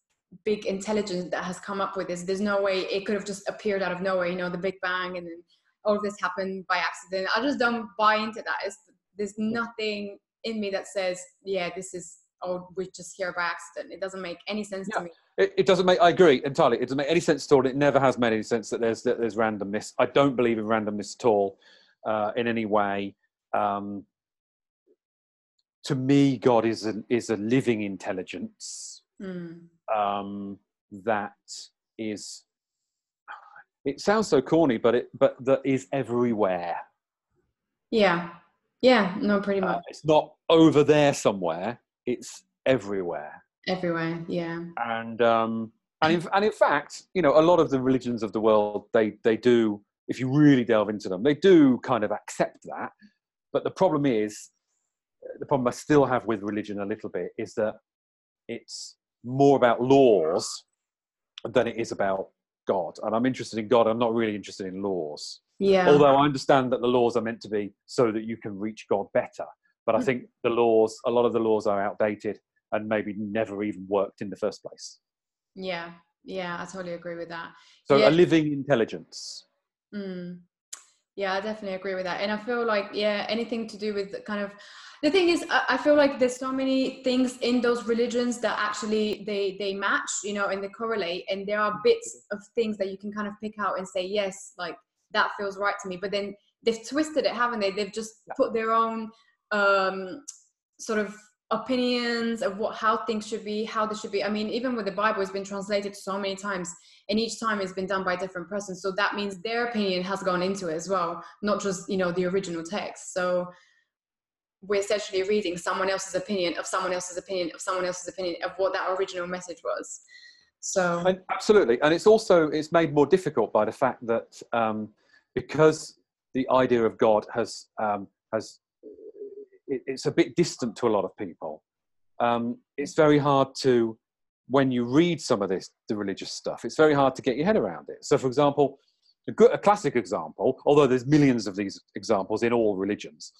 big intelligence that has come up with this. There's no way it could have just appeared out of nowhere you know the big bang and then all this happened by accident. I just don't buy into that. It's there's nothing in me that says, yeah, this is oh, we're just here by accident. It doesn't make any sense yeah. to me. It, it, doesn't make. I agree entirely. It doesn't make any sense at all. It never has made any sense that there's that there's randomness. I don't believe in randomness at all, uh, in any way. Um, to me, God is a, is a living intelligence mm. um, that is. It sounds so corny, but it but that is everywhere. Yeah, yeah, no, pretty uh, much. Uh, it's not over there somewhere. It's everywhere. Everywhere, yeah. And um, and in, and in fact, you know, a lot of the religions of the world, they they do. If you really delve into them, they do kind of accept that. But the problem is, the problem I still have with religion a little bit is that it's more about laws than it is about God. And I'm interested in God. I'm not really interested in laws. Yeah. Although I understand that the laws are meant to be so that you can reach God better. But I hmm. think the laws, a lot of the laws are outdated and maybe never even worked in the first place. Yeah. Yeah. I totally agree with that. So yeah. a living intelligence. Mm. Yeah, I definitely agree with that. And I feel like, yeah, anything to do with the kind of, the thing is i feel like there's so many things in those religions that actually they they match you know and they correlate and there are bits of things that you can kind of pick out and say yes like that feels right to me. But then they've twisted it haven't they? They've just put their own um, sort of opinions of what how things should be how they should be. I mean even with the bible it's been translated so many times and each time it's been done by a different person. So that means their opinion has gone into it as well not just you know the original text. So we're essentially reading someone else's opinion of someone else's opinion of someone else's opinion of what that original message was. So and absolutely, and it's also it's made more difficult by the fact that um, because the idea of God has um, has it, it's a bit distant to a lot of people. Um, it's very hard to when you read some of this the religious stuff. It's very hard to get your head around it. So, for example, a, good, a classic example, although there's millions of these examples in all religions,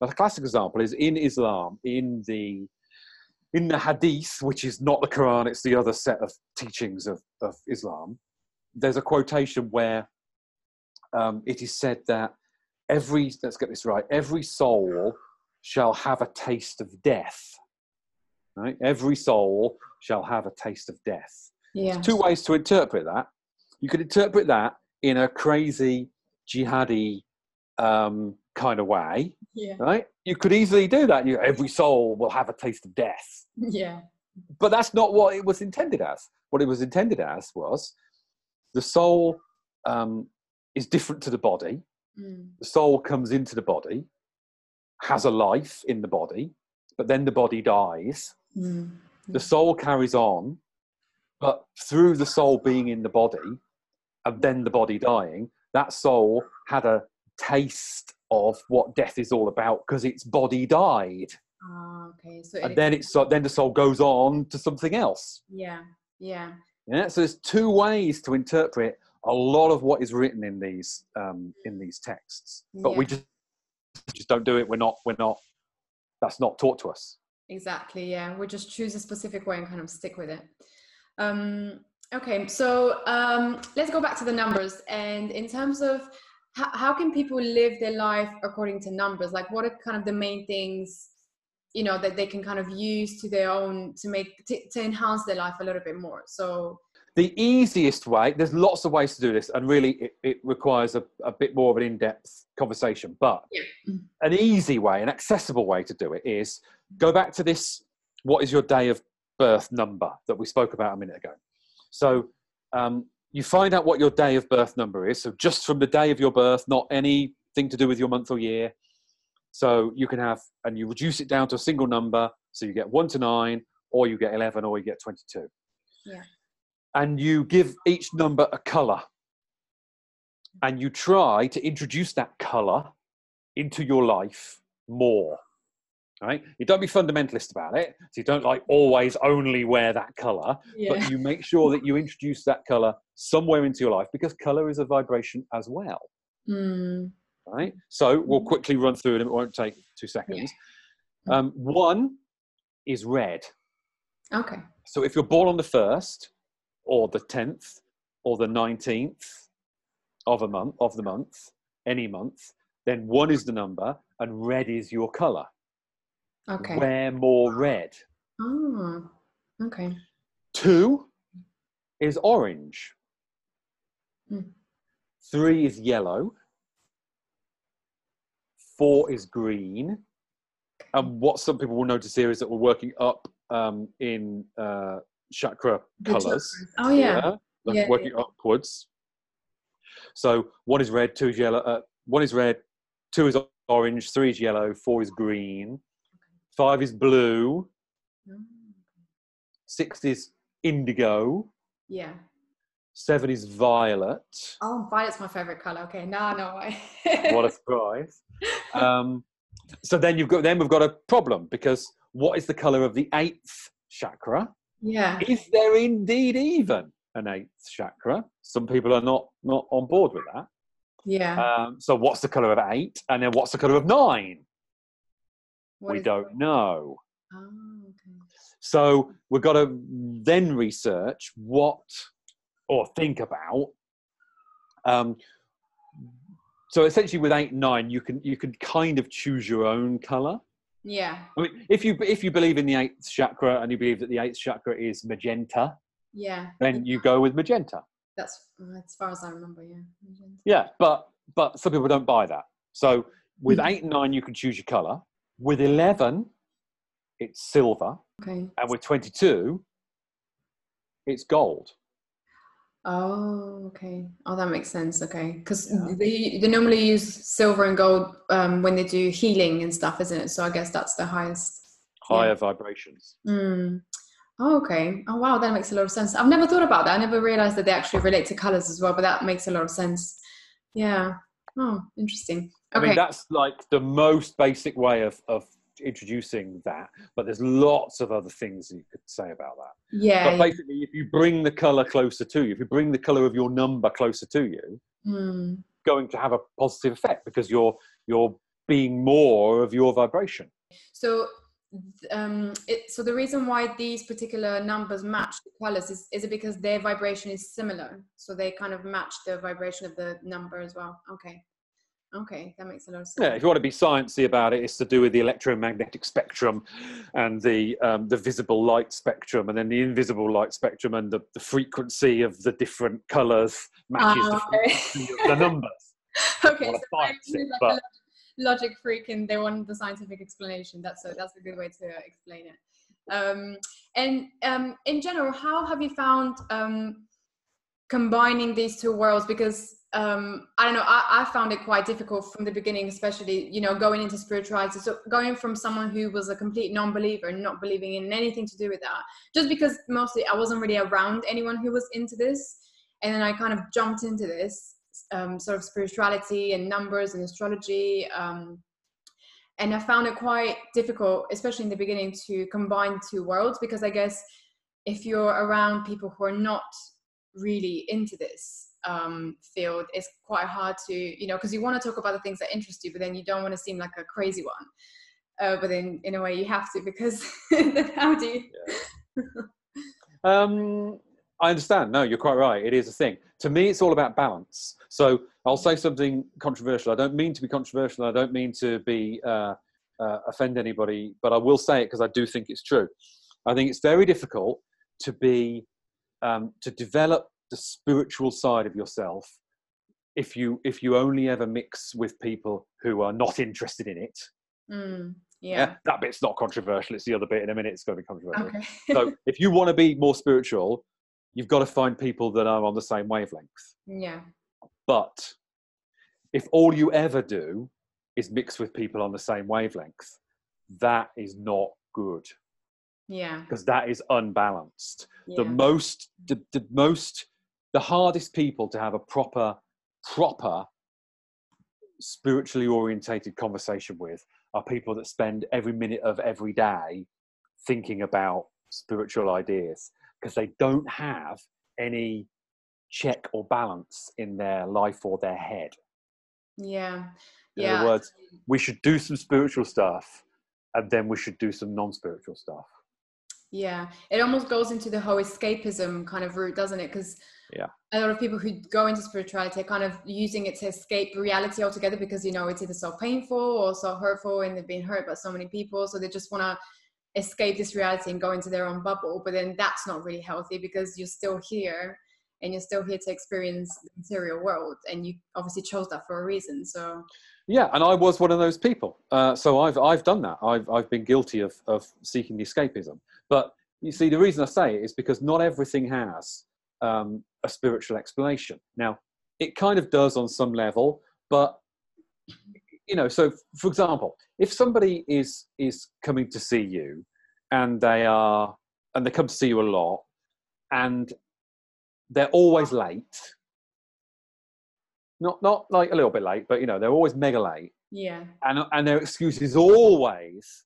but a classic example is in Islam in the in the hadith, which is not the Quran, it's the other set of teachings of, of Islam, there's a quotation where um, it is said that every, let's get this right, every soul shall have a taste of death. Right? Every soul shall have a taste of death. yeah, There's two ways to interpret that. You could interpret that in a crazy, jihadi um, kind of way, yeah, right? You could easily do that. You, every soul will have a taste of death yeah, but that's not what it was intended as. What it was intended as was the soul um, is different to the body. Mm. The soul comes into the body, has a life in the body, but then the body dies. Mm. The soul carries on, but through the soul being in the body and then the body dying, that soul had a taste of what death is all about because its body died. Ah, okay. So And it, then it's so then the soul goes on to something else. yeah, yeah, Yeah, so there's two ways to interpret a lot of what is written in these um, in these texts, but we just just don't do it. We're not we're not. That's not taught to us. exactly. Yeah, we just choose a specific way and kind of stick with it. Um, okay, so um, let's go back to the numbers. And in terms of how, how can people live their life according to numbers? Like, what are kind of the main things, you know, that they can kind of use to their own to make to, to enhance their life a little bit more? So The easiest way. There's lots of ways to do this, and really, it, it requires a, a bit more of an in-depth conversation. But Yeah. An easy way, an accessible way to do it is go back to this. What is your day of birth number that we spoke about a minute ago? So um, you find out what your day of birth number is. So just from the day of your birth, not anything to do with your month or year. So you can have, and you reduce it down to a single number. So you get one to nine, or you get 11, or you get 22. Yeah. And you give each number a color. And you try to introduce that color into your life more. Right? You don't be fundamentalist about it. So you don't like always only wear that color yeah, but you make sure that you introduce that color somewhere into your life because color is a vibration as well Mm, right so we'll quickly run through it it won't take two seconds um, one is red okay. so if you're born on the 1st or the 10th or the 19th of a month of the month any month then one is the number and red is your color Okay. wear more red Oh, okay. Two is orange. Hmm. Three is yellow. Four is green. And what some people will notice here is that we're working up um, in uh, chakra The colors. chakras. Oh yeah. like Yeah, working upwards. So one is red, two is yellow. Uh, one is red, two is orange, three is yellow, four is green, five is blue, Mm, six is indigo, Yeah. seven is violet. Oh, violet's my favorite color. Okay, no, no. what a surprise. Um, so then you've got then we've got a problem because what is the color of the eighth chakra? Yeah. Is there indeed even an eighth chakra? Some people are not not on board with that. Yeah. Um, so what's the color of eight, and then what's the color of nine? What we don't know. Oh, okay. So we've got to then research what or think about. Um, so essentially, with eight and nine, you can you can kind of choose your own color. Yeah. I mean, if you if you believe in the eighth chakra and you believe that the eighth chakra is magenta, Yeah. then you go with magenta. That's as far as I remember. Yeah. Yeah, but but some people don't buy that. So with Mhm. eight and nine, you can choose your color. With eleven, it's silver, Okay. and with twenty-two, it's gold. Oh, okay. Oh, that makes sense. Okay, because yeah. they they normally use silver and gold um, when they do healing and stuff, isn't it? So I guess that's the highest. Higher yeah. vibrations. Mm. Oh, okay. Oh, wow. That makes a lot of sense. I've never thought about that. I never realized that they actually relate to colors as well, but that makes a lot of sense. Yeah. Oh, interesting. Okay. I mean, that's like the most basic way of, of introducing that, but there's lots of other things you could say about that. Yeah. But basically, if you bring the color closer to you, if you bring the color of your number closer to you, mm. going to have a positive effect because you're you're being more of your vibration. So um, it, so the reason why these particular numbers match the colors is, is it because their vibration is similar so they kind of match the vibration of the number as well okay okay that makes a lot of sense yeah if you want to be sciencey about it it's to do with the electromagnetic spectrum and the um, the visible light spectrum and then the invisible light spectrum and the, the frequency of the different colors matches the ah, of the numbers okay so it, but, logic freak and they want the scientific explanation. That's a, that's a good way to explain it. Um, and um, in general, how have you found um, combining these two worlds? Because um, I don't know, I, I, found it quite difficult from the beginning, especially, you know, going into spirituality. So going from someone who was a complete non-believer and not believing in anything to do with that, just because mostly I wasn't really around anyone who was into this. And then I kind of jumped into this um, sort of spirituality and numbers and astrology. Um, and I found it quite difficult, especially in the beginning, to combine two worlds because I guess if you're around people who are not really into this um, field, it's quite hard to, you know, because you want to talk about the things that interest you, but then you don't want to seem like a crazy one. Uh, but then, in a way, you have to because how do you? Yeah. um, I understand. No, you're quite right. It is a thing. To me, it's all about balance. So I'll say something controversial. I don't mean to be controversial. I don't mean to be uh, uh, offend anybody, but I will say it because I do think it's true. I think it's very difficult to be um, to develop the spiritual side of yourself if you if you only ever mix with people who are not interested in it. Mm, yeah. yeah. that bit's not controversial. It's the other bit in a minute. It's going to be controversial. Okay. so if you want to be more spiritual, you've got to find people that are on the same wavelength. Yeah. But if all you ever do is mix with people on the same wavelength, that is not good. Yeah. Because that is unbalanced. Yeah. The most, the, the most, the hardest people to have a proper, proper spiritually orientated conversation with are people that spend every minute of every day thinking about spiritual ideas because they don't have any check or balance in their life or their head. Yeah. In yeah. other words, we should do some spiritual stuff and then we should do some non spiritual stuff. Yeah. It almost goes into the whole escapism kind of route, doesn't it? Because yeah. a lot of people who go into spirituality are kind of using it to escape reality altogether because, you know, it's either so painful or so hurtful and they've been hurt by so many people. So they just want to escape this reality and go into their own bubble. But then that's not really healthy because you're still here and you're still here to experience the material world. And you obviously chose that for a reason. So yeah and i was one of those people. Uh, so i've i've done that. I've i've been guilty of of seeking the escapism. But you see the reason i say it is because not everything has um, a spiritual explanation. Now it kind of does on some level but you know so for example if somebody is is coming to see you and they are and they come to see you a lot and they're always late not not like a little bit late but you know they're always mega late. Yeah. And and their excuse is always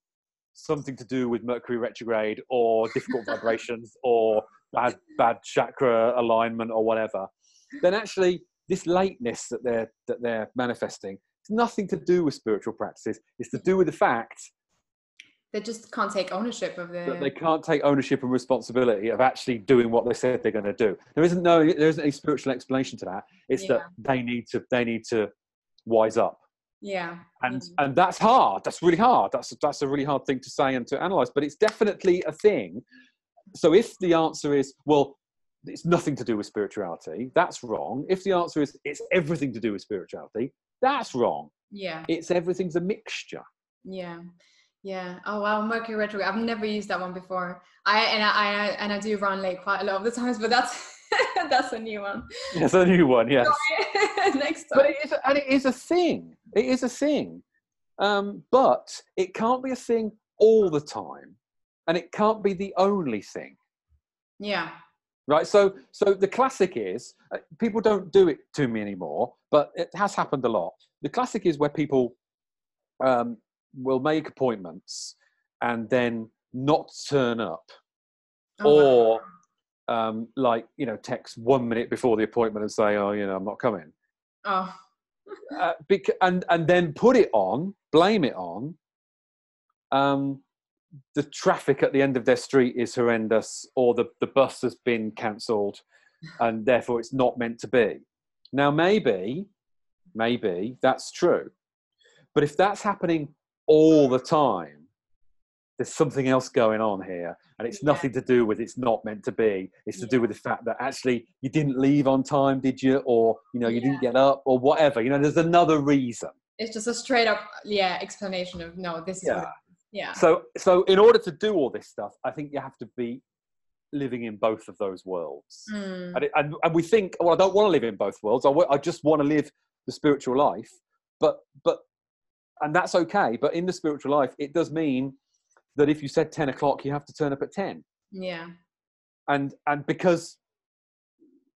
something to do with mercury retrograde or difficult vibrations or bad bad chakra alignment or whatever then actually this lateness that they're that they're manifesting it's nothing to do with spiritual practices. It's to do with the fact they just can't take ownership of the. they can't take ownership and responsibility of actually doing what they said they're going to do. There isn't no, there isn't any spiritual explanation to that. It's yeah. that they need to, they need to wise up. Yeah. And mm-hmm. and that's hard. That's really hard. That's that's a really hard thing to say and to analyze. But it's definitely a thing. So if the answer is well, it's nothing to do with spirituality, that's wrong. If the answer is it's everything to do with spirituality, that's wrong. Yeah. It's everything's a mixture. Yeah. Yeah. Oh wow, Mercury retrograde. I've never used that one before. I and I, I and I do run late quite a lot of the times, but that's That's a new one. It's a new one, yes. Next time. But it is, and it is a thing. It is a thing. Um, but it can't be a thing all the time, and it can't be the only thing. yeah. right so so the classic is uh, people don't do it to me anymore but it has happened a lot the classic is where people um, will make appointments and then not turn up Oh, wow. or um, like you know text one minute before the appointment and say oh you know i'm not coming oh. uh, bec- and and then put it on blame it on um, the traffic at the end of their street is horrendous or the, the bus has been cancelled and therefore it's not meant to be. Now maybe maybe that's true but if that's happening all the time there's something else going on here and it's Yeah. nothing to do with it's not meant to be. It's to do with the fact that actually you didn't leave on time did you? Or you know you Yeah. didn't get up or whatever. You know there's another reason. It's just a straight up, yeah, explanation of no, this is Yeah. it is. Yeah. so so in order to do all this stuff i think you have to be living in both of those worlds Mm, and, it, and, and we think well i don't want to live in both worlds I I just want to live the spiritual life but but and that's okay but in the spiritual life it does mean that if you said 10 o'clock you have to turn up at 10 yeah. and and because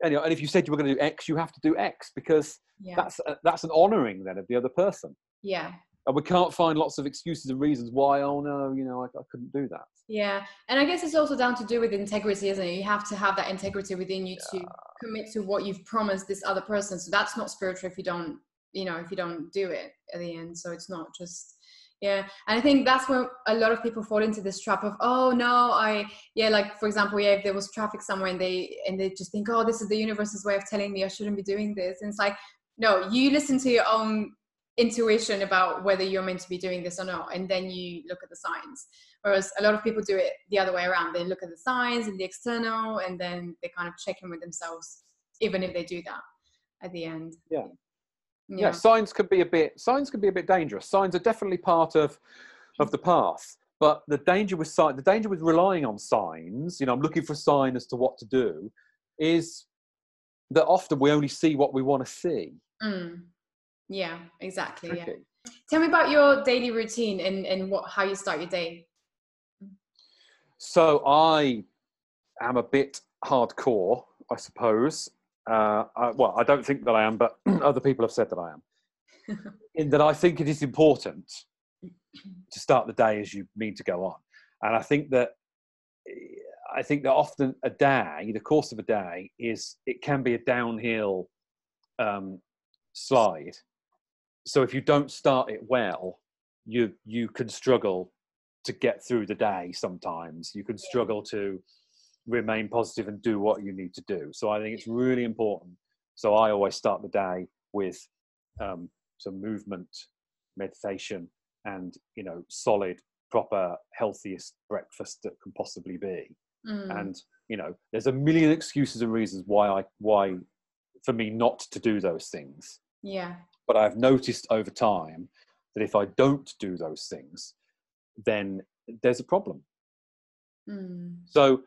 anyway and if you said you were going to do x you have to do x because Yeah. that's a, that's an honoring then of the other person yeah. And we can't find lots of excuses and reasons why oh no you know i, I couldn't do that Yeah, and I guess it's also down to do with integrity, isn't it? You have to have that integrity within you to commit to what you've promised this other person. So that's not spiritual if you don't, you know, if you don't do it at the end. So it's not just, yeah. And I think that's where a lot of people fall into this trap of, oh no, I, yeah, like for example, yeah, if there was traffic somewhere and they and they just think, oh, this is the universe's way of telling me I shouldn't be doing this, and it's like, no, you listen to your own intuition about whether you're meant to be doing this or not and then you look at the signs whereas a lot of people do it the other way around they look at the signs and the external and then they kind of check in with themselves even if they do that at the end Yeah. yeah. yeah signs could be a bit signs can be a bit dangerous signs are definitely part of of the path but the danger with sign the danger with relying on signs you know i'm looking for a sign as to what to do is that often we only see what we want to see Mm. Yeah exactly yeah. Tell me about your daily routine and and what how you start your day. So i am a bit hardcore i suppose. Uh, I, well i don't think that i am but other people have said that i am. In that i think it is important to start the day as you mean to go on. And i think that i think that often a day the course of a day is it can be a downhill um, slide so if you don't start it well you you can struggle to get through the day sometimes. You can struggle to remain positive and do what you need to do. So i think it's really important. So i always start the day with um, some movement meditation and you know solid proper healthiest breakfast that can possibly be. Mm. and you know there's a million excuses and reasons why i why for me not to do those things. Yeah but i've noticed over time that if i don't do those things then there's a problem. Mm. so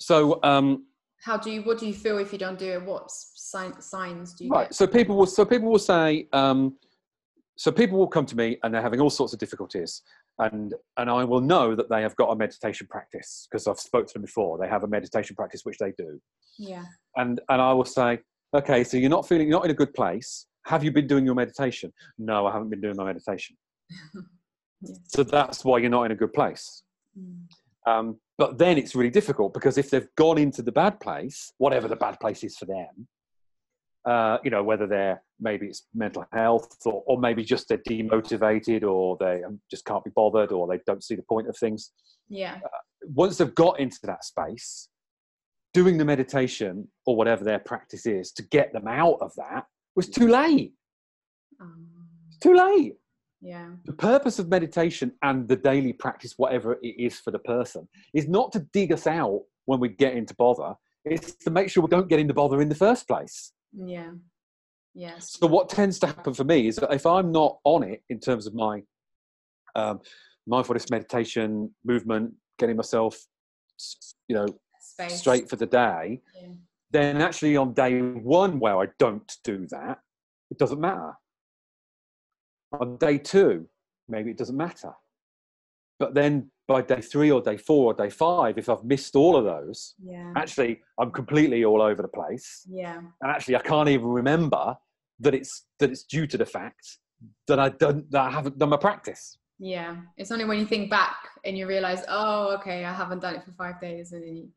so um how do you what do you feel if you don't do it? What sign, signs do you right get? so people will so people will say um so people will come to me and they're having all sorts of difficulties and and i will know that they have got a meditation practice because i've spoke to them before. They have a meditation practice which they do. Yeah. And and i will say okay so you're not feeling you're not in a good place. Have you been doing your meditation? No i haven't been doing my meditation. Yeah. so that's why you're not in a good place. Mm. um, but then it's really difficult because if they've gone into the bad place whatever the bad place is for them uh, you know whether they're maybe it's mental health or, or maybe just they're demotivated or they um, just can't be bothered or they don't see the point of things. Yeah. Once they've got into that space, doing the meditation or whatever their practice is to get them out of that was too late. um, Too late. yeah The purpose of meditation and the daily practice, whatever it is for the person, is not to dig us out when we get into bother. It's to make sure we don't get into bother in the first place. yeah yes So what tends to happen for me is that if I'm not on it in terms of my um, mindfulness meditation movement, getting myself, you know, Space. straight for the day, Yeah. then actually on day one where I don't do that, it doesn't matter. On day two, maybe it doesn't matter. But then by day three or day four or day five, if I've missed all of those, Yeah. actually I'm completely all over the place. Yeah. And actually I can't even remember that it's that it's due to the fact that I don't that I haven't done my practice. Yeah. It's only when you think back and you realize, oh, okay, I haven't done it for five days, and then you,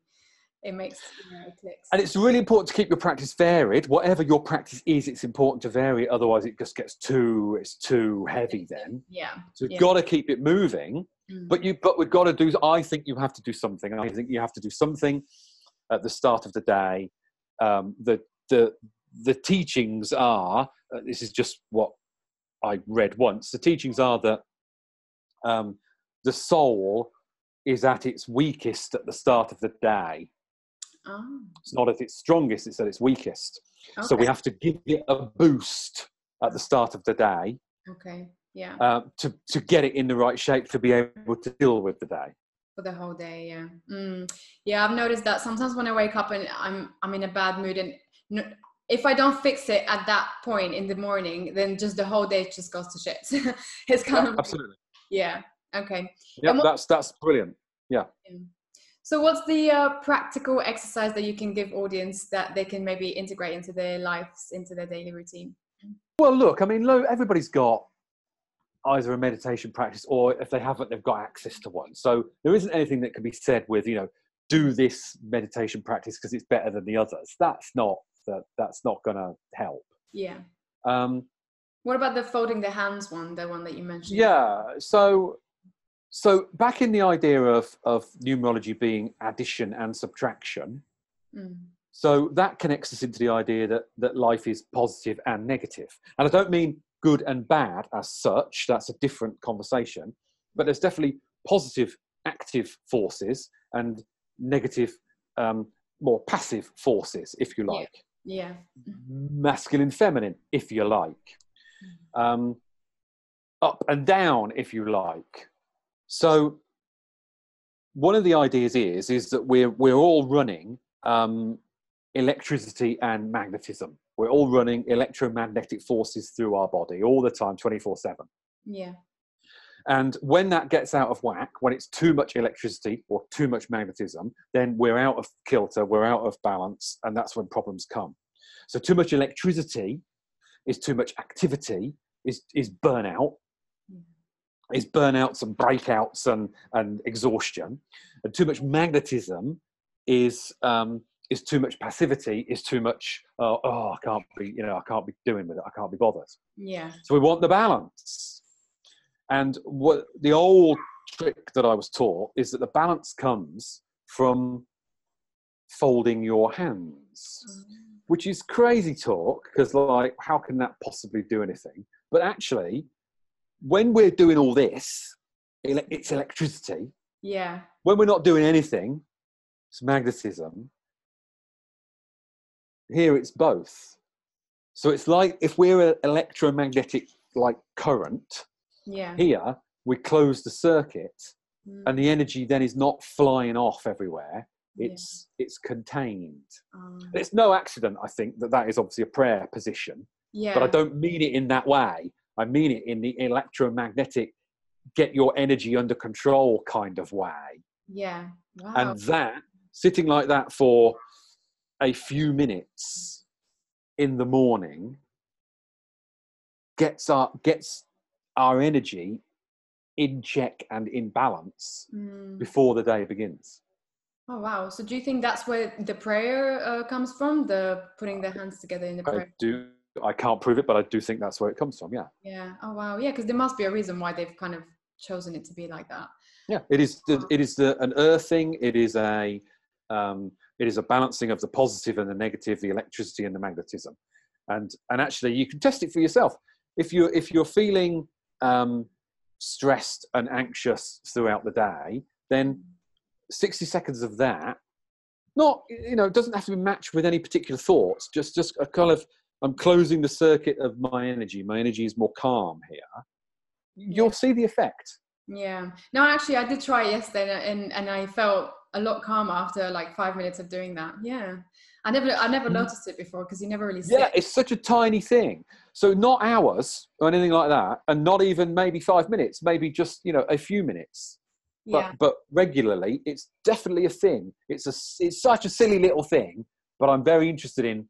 it makes you know, it clicks. And it's really important to keep your practice varied. Whatever your practice is, it's important to vary. Otherwise, it just gets too it's too heavy. Then, yeah. so you've Yeah. got to keep it moving. Mm. But you, but we've got to do. I think you have to do something. I think you have to do something at the start of the day. Um, the the the teachings are. Uh, this is just what I read once. The teachings are that um, the soul is at its weakest at the start of the day. Oh, It's not at its strongest, it's at its weakest. So we have to give it a boost at the start of the day Okay. Yeah. uh, to, to get it in the right shape to be able to deal with the day. for the whole day yeah mm. yeah i've noticed that sometimes when i wake up and i'm i'm in a bad mood and no, if i don't fix it at that point in the morning then just the whole day just goes to shit it's kind Yeah, of absolutely. yeah okay Yeah, what- that's that's brilliant. So what's the uh, practical exercise that you can give audience that they can maybe integrate into their lives into their daily routine Well, look, I mean, everybody's got either a meditation practice or if they haven't, they've got access to one. So there isn't anything that can be said with, you know, do this meditation practice because it's better than the others. That's not that. That's not going to help. yeah Um, what about the folding the hands one the one that you mentioned Yeah. So, so back in the idea of of numerology being addition and subtraction. Mm. So that connects us into the idea that that life is positive and. And I don't mean good and bad as such. That's a different conversation. But there's definitely positive active forces and negative, um, more passive forces, if you Yeah. like. yeah Masculine, feminine, if you like. Um, up and down, if you like. So one of the ideas is is that we're we're all running um, electricity and magnetism. We're all running electromagnetic forces through our body all the time, twenty four seven. yeah And when that gets out of whack, when it's too much electricity or too much magnetism, then we're out of kilter, we're out of balance, and that's when problems come. So too much electricity is too much activity, is is burnout, is burnouts and breakouts and, and exhaustion. And too much magnetism is um, is too much passivity, is too much, uh, oh, I can't be, you know, I can't be doing with it, I can't be bothered. yeah So we want the balance. And what the old trick that I was taught is that the balance comes from folding your hands, which is crazy talk because, like, how can that possibly do anything? But actually, when we're doing all this, it's electricity. yeah When we're not doing anything, it's magnetism. Here it's both. So it's like if we're an electromagnetic like current, yeah here we close the circuit Mm. and the energy then is not flying off everywhere. Yeah. It's it's contained. Um, It's no accident, I think, that that is obviously a prayer position. yeah But I don't mean it in that way. I mean it in the electromagnetic, get your energy under control kind of way. yeah wow and that sitting like that for a few minutes in the morning gets our gets our energy in check and in balance Mm. before the day begins Oh wow! So do you think that's where the prayer uh, comes from? The putting the hands together in the prayer. i do i can't prove it but i do think that's where it comes from yeah Yeah. Oh wow! Yeah, because there must be a reason why they've kind of chosen it to be like that. yeah it is the, it is the an earthing it is a um, it is a balancing of the positive and the negative the electricity and the magnetism and and actually you can test it for yourself if you if you're feeling um, stressed and anxious throughout the day then 60 seconds of that not you know it doesn't have to be matched with any particular thoughts just just a kind of i'm closing the circuit of my energy my energy is more calm here you'll see the effect Yeah. No, actually, I did try it yesterday, and and I felt a lot calmer after like five minutes of doing that. Yeah. I never, I never Mm. noticed it before because you never really sit. Yeah, it's such a tiny thing. So not hours or anything like that, and not even maybe five minutes, maybe just you know a few minutes. But yeah. but regularly, it's definitely a thing. It's a it's such a silly little thing, but I'm very interested in.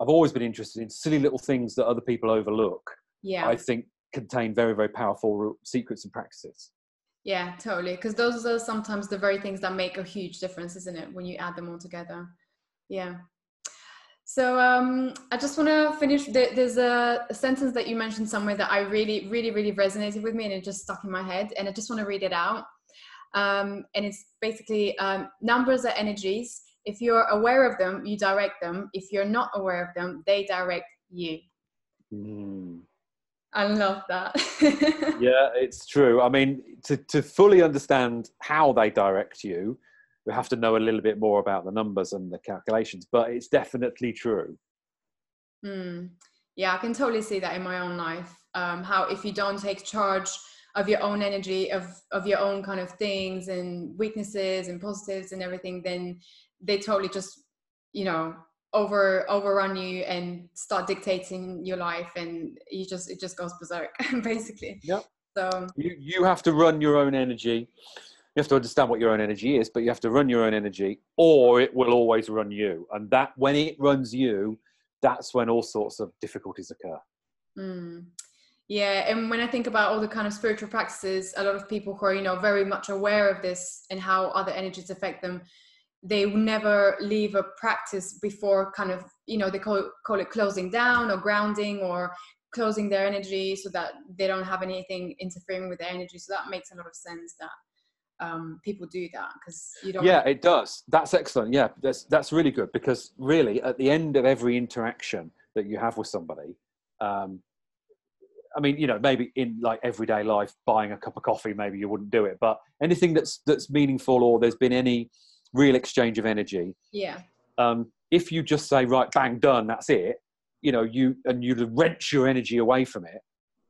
I've always been interested in silly little things that other people overlook. Yeah. I think contain very very powerful secrets and practices. Yeah, totally. Because those are sometimes the very things that make a huge difference, isn't it? When you add them all together. Yeah. So um, I just want to finish. There's a, a sentence that you mentioned somewhere that I really, really, really resonated with me, and it just stuck in my head. And I just want to read it out. Um, and it's basically um, numbers are energies. If you're aware of them, you direct them. If you're not aware of them, they direct you. Mm. I love that. Yeah, it's true. I mean, to, to fully understand how they direct you, we have to know a little bit more about the numbers and the calculations, but it's definitely true. Mm. Yeah, I can totally see that in my own life. Um, how if you don't take charge of your own energy, of of your own kind of things and weaknesses and positives and everything, then they totally just, you know, over overrun you and start dictating your life, and you just it just goes berserk, basically. Yep. So You, you have to run your own energy. You have to understand what your own energy is, but you have to run your own energy, or it will always run you. And that when it runs you, that's when all sorts of difficulties occur. Mm. Yeah, and when I think about all the kind of spiritual practices, a lot of people who are, you know, very much aware of this and how other energies affect them, they never leave a practice before kind of, you know, they call, call it closing down or grounding or closing their energy so that they don't have anything interfering with their energy. So that makes a lot of sense that um, people do that because you don't. Yeah, it does. That's excellent. Yeah, that's that's really good because really, at the end of every interaction that you have with somebody, um, I mean, you know, maybe in like everyday life, buying a cup of coffee, maybe you wouldn't do it, but anything that's that's meaningful or there's been any real exchange of energy, Yeah. um, if you just say right, bang, done, that's it, you know, you and you wrench your energy away from it,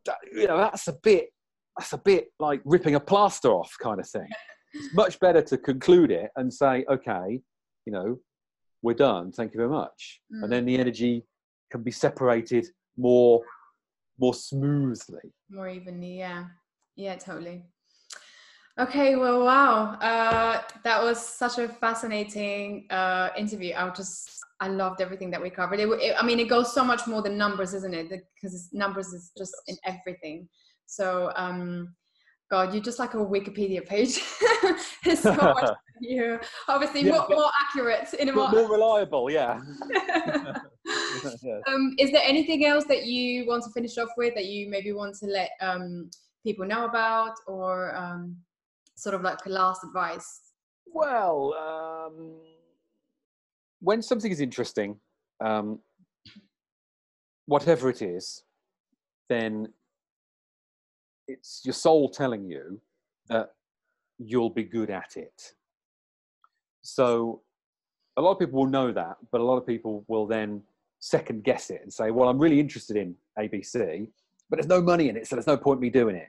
that, you know, that's a bit that's a bit like ripping a plaster off kind of thing. It's much better to conclude it and say, okay, you know, we're done. Thank you very much. Mm. And then the energy can be separated more more smoothly. more evenly yeah yeah totally okay well wow. Uh that was such a fascinating uh interview. I just i loved everything that we covered. It, it i mean it goes so much more than numbers isn't it? Because numbers is just in everything. So um god you're just like a wikipedia page. There's so much you. Obviously Yeah, more, more accurate in a more more reliable, yeah. Yeah. um, is there anything else that you want to finish off with that you maybe want to let um, people know about or um, sort of like last advice Well, um, when something is interesting, um, whatever it is, then it's your soul telling you that you'll be good at it. So a lot of people will know that, but a lot of people will then second guess it and say, well, I'm really interested in ABC, but there's no money in it, so there's no point me doing it.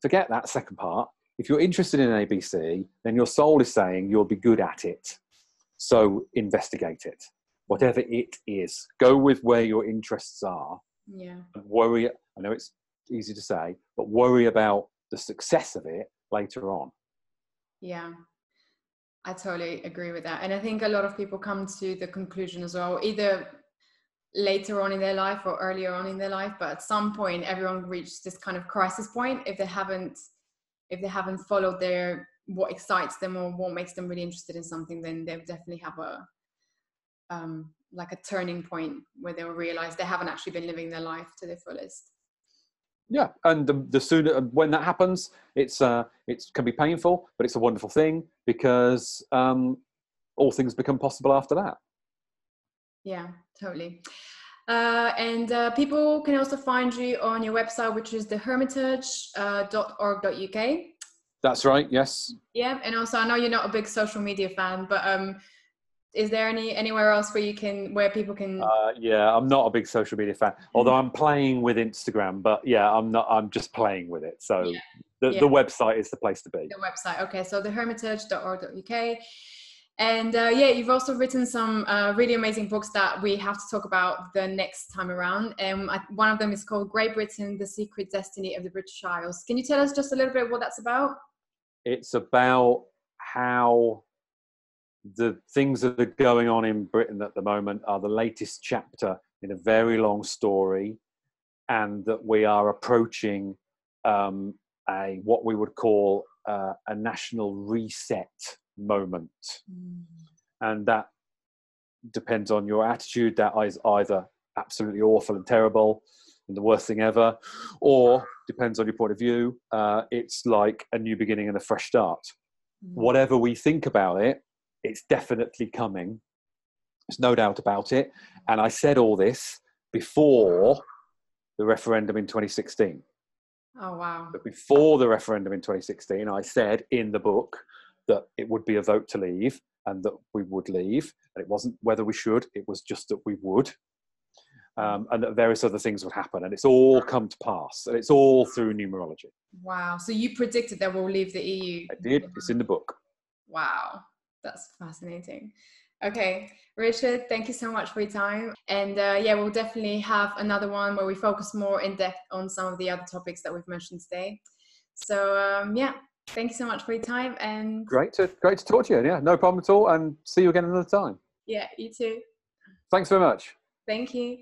Forget that second part. If you're interested in ABC, then your soul is saying you'll be good at it. So investigate it, whatever it is. Go with where your interests are yeah and worry. I know it's easy to say, but worry about the success of it later on. yeah i totally agree with that and i think a lot of people come to the conclusion as well either later on in their life or earlier on in their life but at some point everyone reaches this kind of crisis point if they haven't if they haven't followed their what excites them or what makes them really interested in something then they'll definitely have a um like a turning point where they will realize they haven't actually been living their life to their fullest Yeah, and the, the sooner when that happens, it's uh, it can be painful, but it's a wonderful thing because um, all things become possible after that. Yeah, totally. Uh, and uh, people can also find you on your website, which is thehermitage.org.uk. That's right. Yes. Yeah, and also I know you're not a big social media fan, but um, is there any anywhere else where you can where people can? Uh, yeah, I'm not a big social media fan, although I'm playing with Instagram. But yeah, I'm not. I'm just playing with it. So Yeah. the, Yeah. the website is the place to be. the website. Okay, so thehermitage.org.uk. And uh, yeah, you've also written some uh, really amazing books that we have to talk about the next time around. And I, one of them is called Great Britain: The Secret Destiny of the British Isles. Can you tell us just a little bit what that's about? It's about how the things that are going on in Britain at the moment are the latest chapter in a very long story, and that we are approaching um, a what we would call uh, a national reset moment, and that depends on your attitude. That is either absolutely awful and terrible and the worst thing ever, or depends on your point of view. Uh, it's like a new beginning and a fresh start. Whatever we think about it, it's definitely coming. There's no doubt about it. And I said all this before the referendum in 2016. Oh wow! But before the referendum in 2016, I said in the book that it would be a vote to leave and that we would leave. And it wasn't whether we should, it was just that we would. Um, and that various other things would happen. And it's all come to pass. And it's all through numerology. Wow! So you predicted that we'll leave the EU. I did. It's in the book. Wow, that's fascinating. Okay, Richard, thank you so much for your time. And uh, yeah, we'll definitely have another one where we focus more in depth on some of the other topics that we've mentioned today. So um, yeah, thank you so much for your time. And Great to, great to talk to you. Yeah, no problem at all. And see you again another time. yeah, you too. Thanks very much. Thank you.